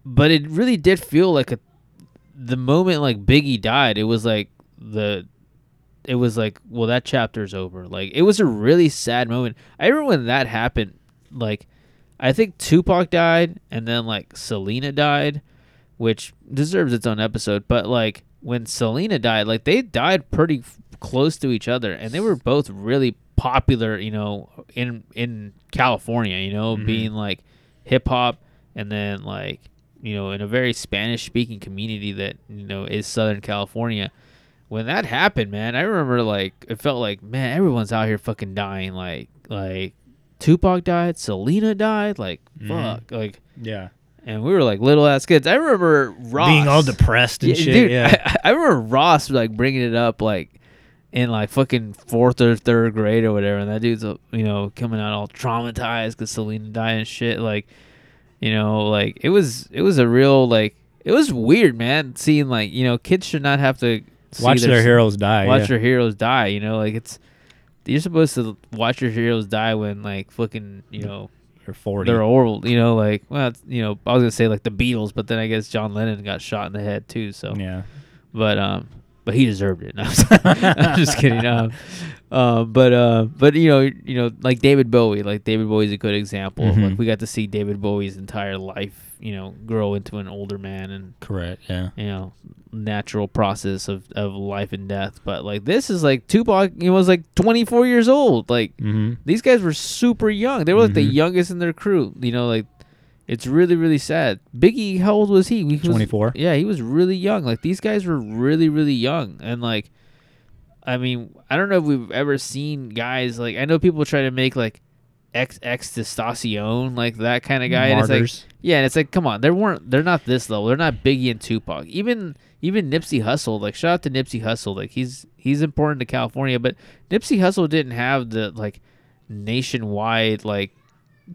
but it really did feel like a the moment like Biggie died, it was like the it was like, well, that chapter's over. Like it was a really sad moment. I remember when that happened. Like, I think Tupac died, and then like Selena died, which deserves its own episode. But like when Selena died, like they died pretty f- close to each other, and they were both really popular. You know, in in California, you know, Mhm. being like hip hop, and then like you know, in a very Spanish speaking community that you know is Southern California when that happened, man, I remember like it felt like man, everyone's out here fucking dying. Like like Tupac died, Selena died, like Mhm. fuck, like Yeah. and we were like little ass kids. I remember Ross Being all depressed and Yeah, shit. dude, yeah. I, I remember Ross like bringing it up like in like fucking fourth or third grade or whatever, and that dude's uh, you know coming out all traumatized because Selena died and shit. Like you know, like it was it was a real like it was weird, man. Seeing like you know kids should not have to see Watch their s- heroes die, Watch yeah. their heroes die. You know, like it's you're supposed to watch your heroes die when like fucking you know They're 40. They're old. You know, like well, you know, I was gonna say like the Beatles, but then I guess John Lennon got shot in the head too. So Yeah. but um, but he deserved it. No, I'm just kidding. Um, uh, but uh, but you know, you know, like David Bowie, like David Bowie's a good example. of, Like we got to see David Bowie's entire life, you know, grow into an older man, and Correct, yeah. you know, natural process of of life and death. But like this is like Tupac, he was like 24 years old. Like Mhm. these guys were super young. They were like the Mhm. youngest in their crew. You know, like. It's really, really sad. Biggie, how old was he? he was, 24. Yeah, he was really young. Like these guys were really, really young, and like, I mean, I don't know if we've ever seen guys like I know people try to make like X X testosterone like that kind of guy, and it's like yeah, and it's like come on, they weren't they're not this level. They're not Biggie and Tupac. Even even Nipsey Hussle, like shout out to Nipsey Hussle, like he's he's important to California, but Nipsey Hussle didn't have the like nationwide like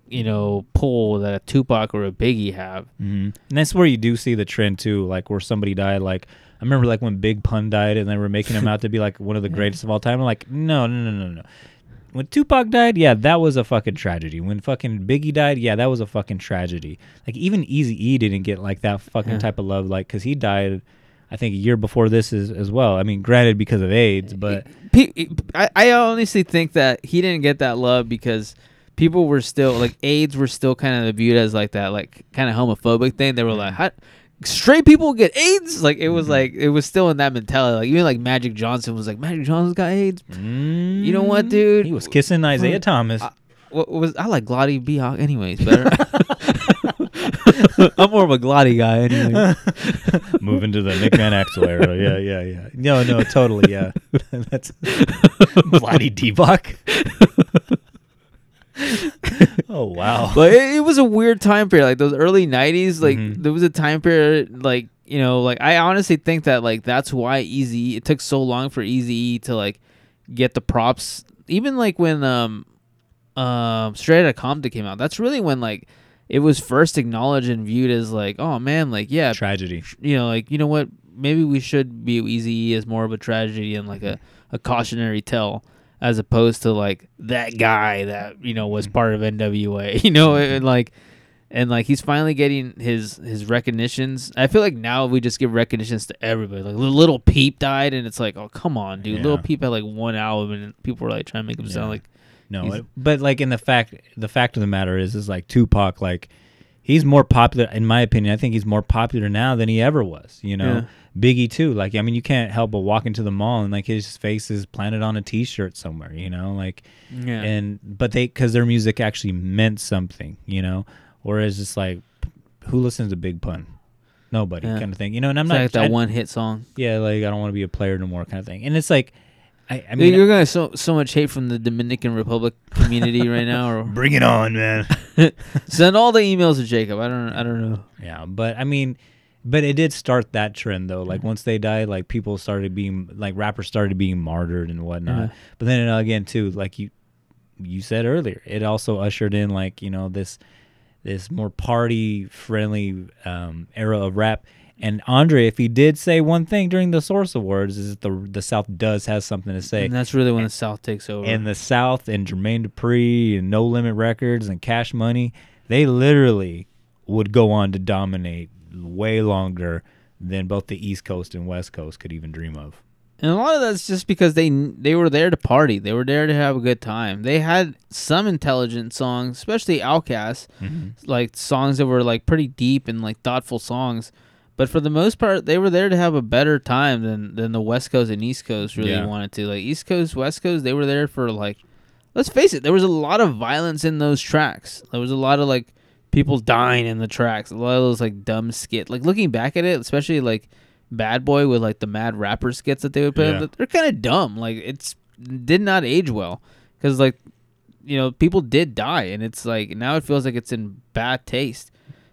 you know pull that a Tupac or a Biggie have. hmm And that's where you do see the trend too, like where somebody died. Like I remember, like when Big Pun died, and they were making him out to be like one of the greatest of all time. I'm like, no, no, no, no, no. When Tupac died, yeah, that was a fucking tragedy. When fucking Biggie died, yeah, that was a fucking tragedy. Like even Eazy E didn't get like that fucking Yeah. type of love, like because he died, I think a year before this is as well. I mean, granted because of AIDS, but I, I honestly think that he didn't get that love because people were still like AIDS were still kind of viewed as like that like kind of homophobic thing. They were like, How, straight people get AIDS. Like it was mm-hmm. like it was still in that mentality. Like even like Magic Johnson was like Magic Johnson's got AIDS. Mm. You know what, dude? he was kissing Isaiah hmm. Thomas. I, what was I like Glotty B Hawk anyways better. I'm more of a Glotty guy anyway. Moving to the Nick Van Exel era. Yeah, yeah, yeah. No, no, totally. Yeah. That's Bloody Debok. Oh, wow. but it, it was a weird time period like those early 90s like Mhm. there was a time period like you know like i honestly think that like that's why Eazy it took so long for Eazy to like get the props even like when um um straight outta compton came out that's really when like it was first acknowledged and viewed as like oh man like yeah Tragedy. you know like you know what maybe we should view Eazy as more of a tragedy and like a, a cautionary tale as opposed to like that guy that you know was part of NWA you know and like and like he's finally getting his his recognitions I feel like now we just give recognitions to everybody like Little Peep died and it's like oh come on dude Little Peep had like one album and people were like trying to make him sound like No, it- but like in the fact, the fact of the matter is, is like Tupac, like he's more popular, in my opinion. I think he's more popular now than he ever was. You know, Yeah. Biggie too. Like, I mean, you can't help but walk into the mall and like his face is planted on a T-shirt somewhere. You know, like, Yeah. and but they because their music actually meant something. You know, whereas it's like, who listens to Big Pun? Nobody, Yeah. kind of thing. You know, and I'm It's not like that I- one hit song Yeah, like I don't want to be a player no more, kind of thing. And it's like, I, I mean, you're gonna so so much hate from the Dominican Republic community right now or bring it on, man. Send all the emails to Jacob. I don't. I don't know. Yeah, but I mean, but it did start that trend though. Like once they died, like people started being like rappers started being martyred and whatnot. But then uh, again too, like you, you said earlier, it also ushered in like you know this this more party friendly um, era of rap. And Andre, if he did say one thing during the Source Awards, is that the the South does have something to say. And that's really when the South takes over. And the South and Jermaine Dupri and No Limit Records and Cash Money, they literally would go on to dominate way longer than both the East Coast and West Coast could even dream of. And a lot of that's just because they they were there to party. They were there to have a good time. They had some intelligent songs, especially Outkast, mm-hmm. like songs that were like pretty deep and like thoughtful songs. But for the most part, they were there to have a better time than than the West Coast and East Coast really Yeah. wanted to. Like East Coast, West Coast, they were there for like let's face it, there was a lot of violence in those tracks. There was a lot of like people dying in the tracks. A lot of those like dumb skit. Like looking back at it, especially like Bad Boy with like the mad rapper skits that they would put. Yeah. in, They're kind of dumb. Like it's did not age well because like you know people did die, and it's like now it feels like it's in bad taste.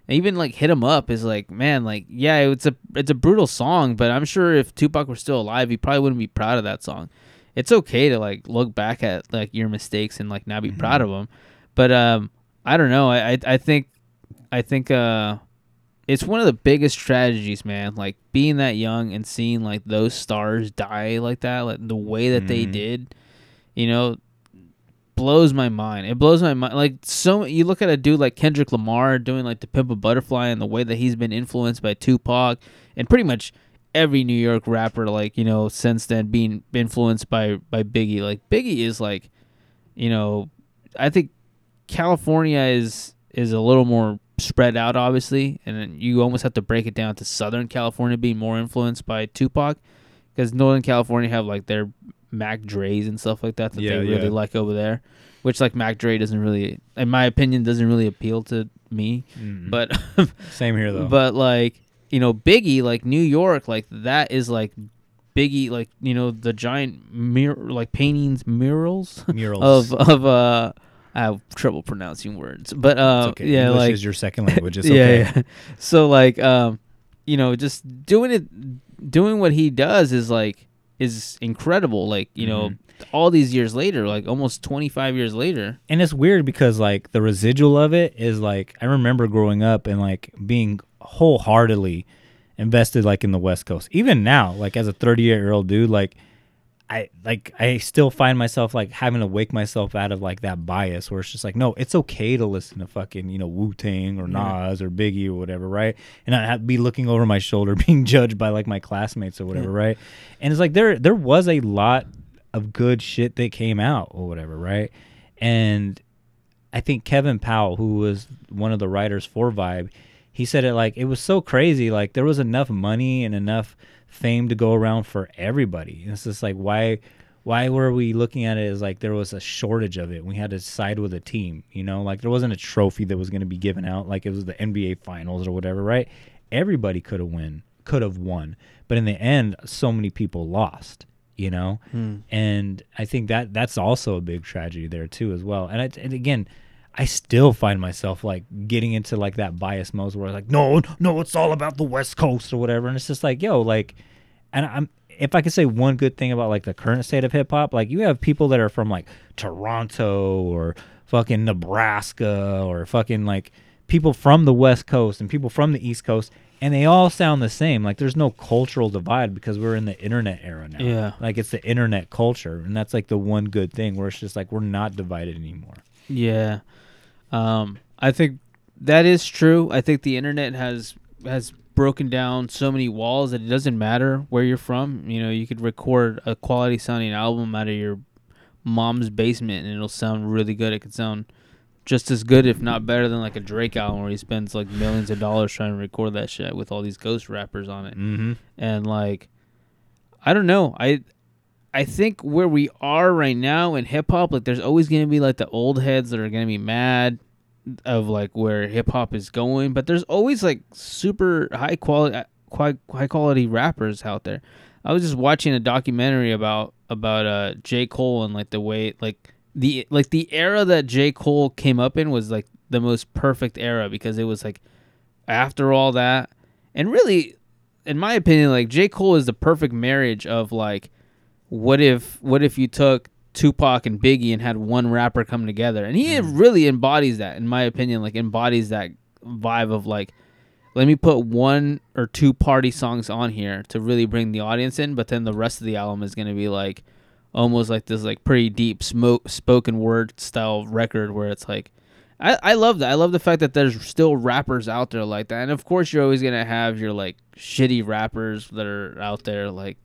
And even like hit him up is like man like yeah it's a it's a brutal song but i'm sure if tupac were still alive he probably wouldn't be proud of that song it's okay to like look back at like your mistakes and like not be proud of them but um i don't know i i, I think i think uh it's one of the biggest tragedies man like being that young and seeing like those stars die like that like the way that they Mhm. did you know blows my mind. It blows my mind. Like so, you look at a dude like Kendrick Lamar doing like the Pimp a Butterfly and the way that he's been influenced by Tupac and pretty much every New York rapper. Like you know, since then being influenced by by Biggie. Like Biggie is like, you know, I think California is is a little more spread out, obviously, and you almost have to break it down to Southern California being more influenced by Tupac, because Northern California have like their Mac Dre's and stuff like that that Yeah, they really yeah. like over there, which like Mac Dre doesn't really, in my opinion, doesn't really appeal to me. Mm. But Same here though. but like you know, Biggie, like New York, like that is like Biggie, like you know the giant mirror, like paintings, murals, Murals. of of uh. I have trouble pronouncing words, but um, okay. yeah, English like is your second language. It's yeah, okay. yeah. So like, um, you know, just doing it, doing what he does is like is incredible. Like you know, Mm-hmm. all these years later, like almost twenty five years later. and it's weird because like the residual of it is like I remember growing up and like being wholeheartedly invested like in the West Coast. Even now, like as a 38 year old dude, like I like I still find myself like having to wake myself out of like that bias where it's just like no, it's okay to listen to fucking you know Wu Tang or Nas or Biggie or whatever, right? And I have to be looking over my shoulder, being judged by like my classmates or whatever, right? And it's like there there was a lot of good shit that came out or whatever, right? And I think Kevin Powell, who was one of the writers for Vibe, he said it like it was so crazy. Like there was enough money and enough fame to go around for everybody. And it's just like why why were we looking at it as like there was a shortage of it? We had to side with a team, you know, like there wasn't a trophy that was going to be given out like it was the NBA finals or whatever, right? Everybody could have win, could have won. But in the end, so many people lost, you know? Hmm. And I think that that's also a big tragedy there too as well. And, I, and again, I still find myself like getting into like that bias mode where I'm like, no, no, it's all about the West Coast or whatever. And it's just like, yo, like, and I'm if I could say one good thing about like the current state of hip hop, like you have people that are from like Toronto or fucking Nebraska or fucking like people from the West Coast and people from the East Coast, and they all sound the same. Like there's no cultural divide because we're in the internet era now. Yeah. like it's the internet culture, and that's like the one good thing where it's just like we're not divided anymore. Yeah, um, I think that is true. I think the internet has has broken down so many walls that it doesn't matter where you're from. You know, you could record a quality sounding album out of your mom's basement and it'll sound really good. It could sound just as good, if not better, than like a Drake album where he spends like millions of dollars trying to record that shit with all these ghost rappers on it. Mm-hmm. And like, I don't know. I I think where we are right now in hip hop, like there's always gonna be like the old heads that are gonna be mad of like where hip hop is going, but there's always like super high quality high quality rappers out there. I was just watching a documentary about about uh J. Cole and like the way like the like the era that J. Cole came up in was like the most perfect era because it was like after all that and really in my opinion like J. Cole is the perfect marriage of like what if what if you took Tupac and Biggie and had one rapper come together, and he mm-hmm. really embodies that, in my opinion. Like embodies that vibe of like, let me put one or two party songs on here to really bring the audience in, but then the rest of the album is gonna be like almost like this like pretty deep smoke spoken word style record where it's like I, I love that. I love the fact that there's still rappers out there like that. And of course you're always gonna have your like shitty rappers that are out there like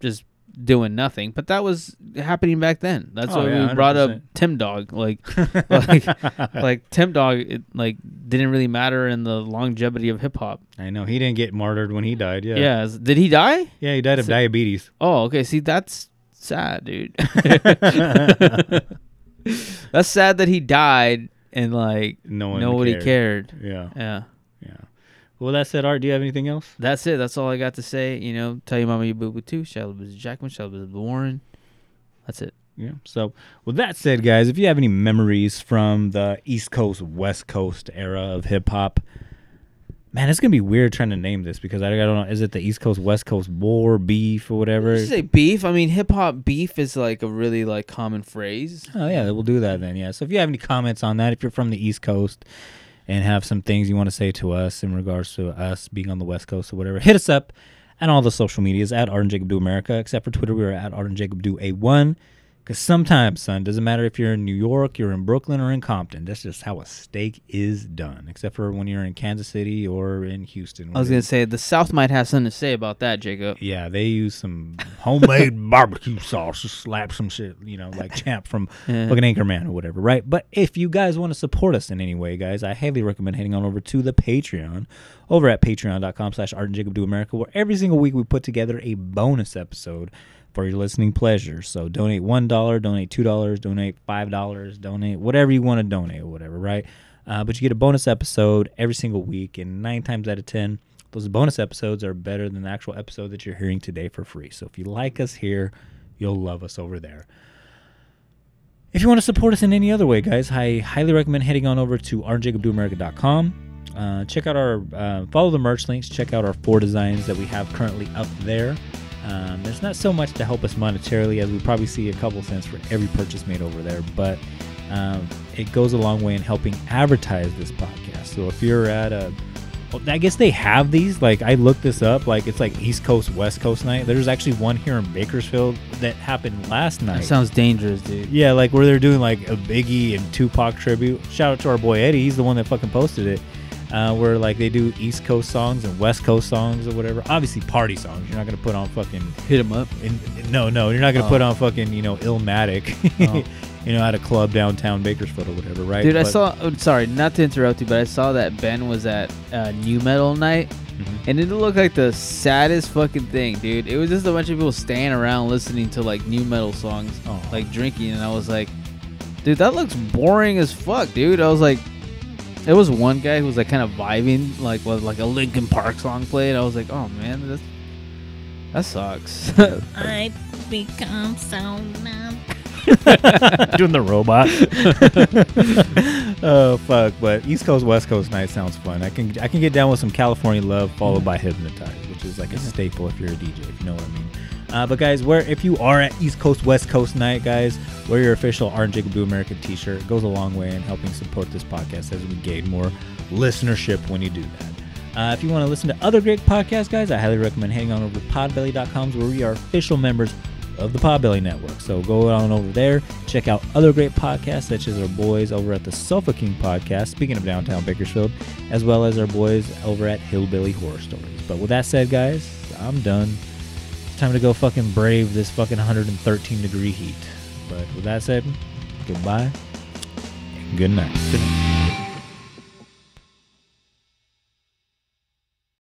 just doing nothing. But that was happening back then. That's Oh, why yeah, we brought up 100%. Tim Dog. Like like like Tim Dog it like didn't really matter in the longevity of hip hop. I know he didn't get martyred when he died. Yeah. Yeah. Did he die? Yeah, he died of So- diabetes. Oh, okay. See, that's sad, dude. that's sad that he died and like No nobody cared. cared. Yeah. Yeah. Well, that said, Art, do you have anything else? That's it. That's all I got to say. You know, tell your mama you boo boo too. Shout out to Jackman. Shout out to Warren. That's it. Yeah. So, with that said, guys, if you have any memories from the East Coast, West Coast era of hip hop, man, it's gonna be weird trying to name this because I, I don't know. Is it the East Coast, West Coast war, beef, or whatever? Did you say beef? I mean, hip hop beef is like a really like common phrase. Oh yeah, we'll do that then. Yeah. So if you have any comments on that, if you're from the East Coast and have some things you want to say to us in regards to us being on the West Coast or whatever, hit us up and all the social medias at Art and Jacob Do America. Except for Twitter, we are at Art and Jacob Do A1. Because sometimes, son, doesn't matter if you're in New York, you're in Brooklyn, or in Compton. That's just how a steak is done. Except for when you're in Kansas City or in Houston. I was gonna say the South might have something to say about that, Jacob. Yeah, they use some homemade barbecue sauce to slap some shit, you know, like Champ from Yeah. fucking Anchorman or whatever, right? But if you guys want to support us in any way, guys, I highly recommend heading on over to the Patreon over at patreon.com slash Art and Jacob Do America, where every single week we put together a bonus episode for your listening pleasure. So donate $1, donate $2, donate $5, donate whatever you want to donate or whatever, right? Uh, but you get a bonus episode every single week, and nine times out of 10, those bonus episodes are better than the actual episode that you're hearing today for free. So if you like us here, you'll love us over there. If you want to support us in any other way, guys, I highly recommend heading on over to artandjacobdoamerica.com. Uh, check out our, uh, follow the merch links, check out our four designs that we have currently up there. Um, there's not so much to help us monetarily as we probably see a couple cents for every purchase made over there, but um, it goes a long way in helping advertise this podcast. So if you're at a well, I guess they have these. Like I looked this up. Like it's like East Coast, West Coast night. There's actually one here in Bakersfield that happened last night. That sounds dangerous, dude. yeah, like where they're doing like a Biggie and Tupac tribute. Shout out to our boy Eddie. He's the one that fucking posted it. Uh, where like they do East Coast songs and West Coast songs or whatever. Obviously party songs. You're not gonna put on fucking Hit him up. in, no, no, you're not gonna Oh. put on fucking you know Illmatic, Oh. you know, at a club downtown Bakersfield or whatever, right? Dude, I But- saw. Oh, sorry, not to interrupt you, but I saw that Ben was at uh, New Metal Night, Mhm. and it looked like the saddest fucking thing, dude. It was just a bunch of people standing around listening to like nu metal songs, Oh. like drinking, and I was like, dude, that looks boring as fuck, dude. I was like, there was one guy who was like kind of vibing, like with like a Linkin Park song played. I was like, oh man, that's, that sucks. I become so numb. doing the robot. oh fuck! But East Coast West Coast night sounds fun. I can I can get down with some California love followed by Hypnotize, which is like a staple if you're a DJ, if you know what I mean. Uh, but guys, where if you are at East Coast West Coast night, guys, wear your official and Jacob Do America T-shirt. It goes a long way in helping support this podcast as we gain more listenership when you do that. Uh, if you want to listen to other great podcasts, guys, I highly recommend heading on over to podbelly.com where we are official members of the Podbelly Network. So go on over there, check out other great podcasts, such as our boys over at the Sofa King podcast, speaking of downtown Bakersfield, as well as our boys over at Hillbilly Horror Stories. But with that said, guys, I'm done. Time to go fucking brave this fucking 113 degree heat. But with that said, goodbye good night. Good night.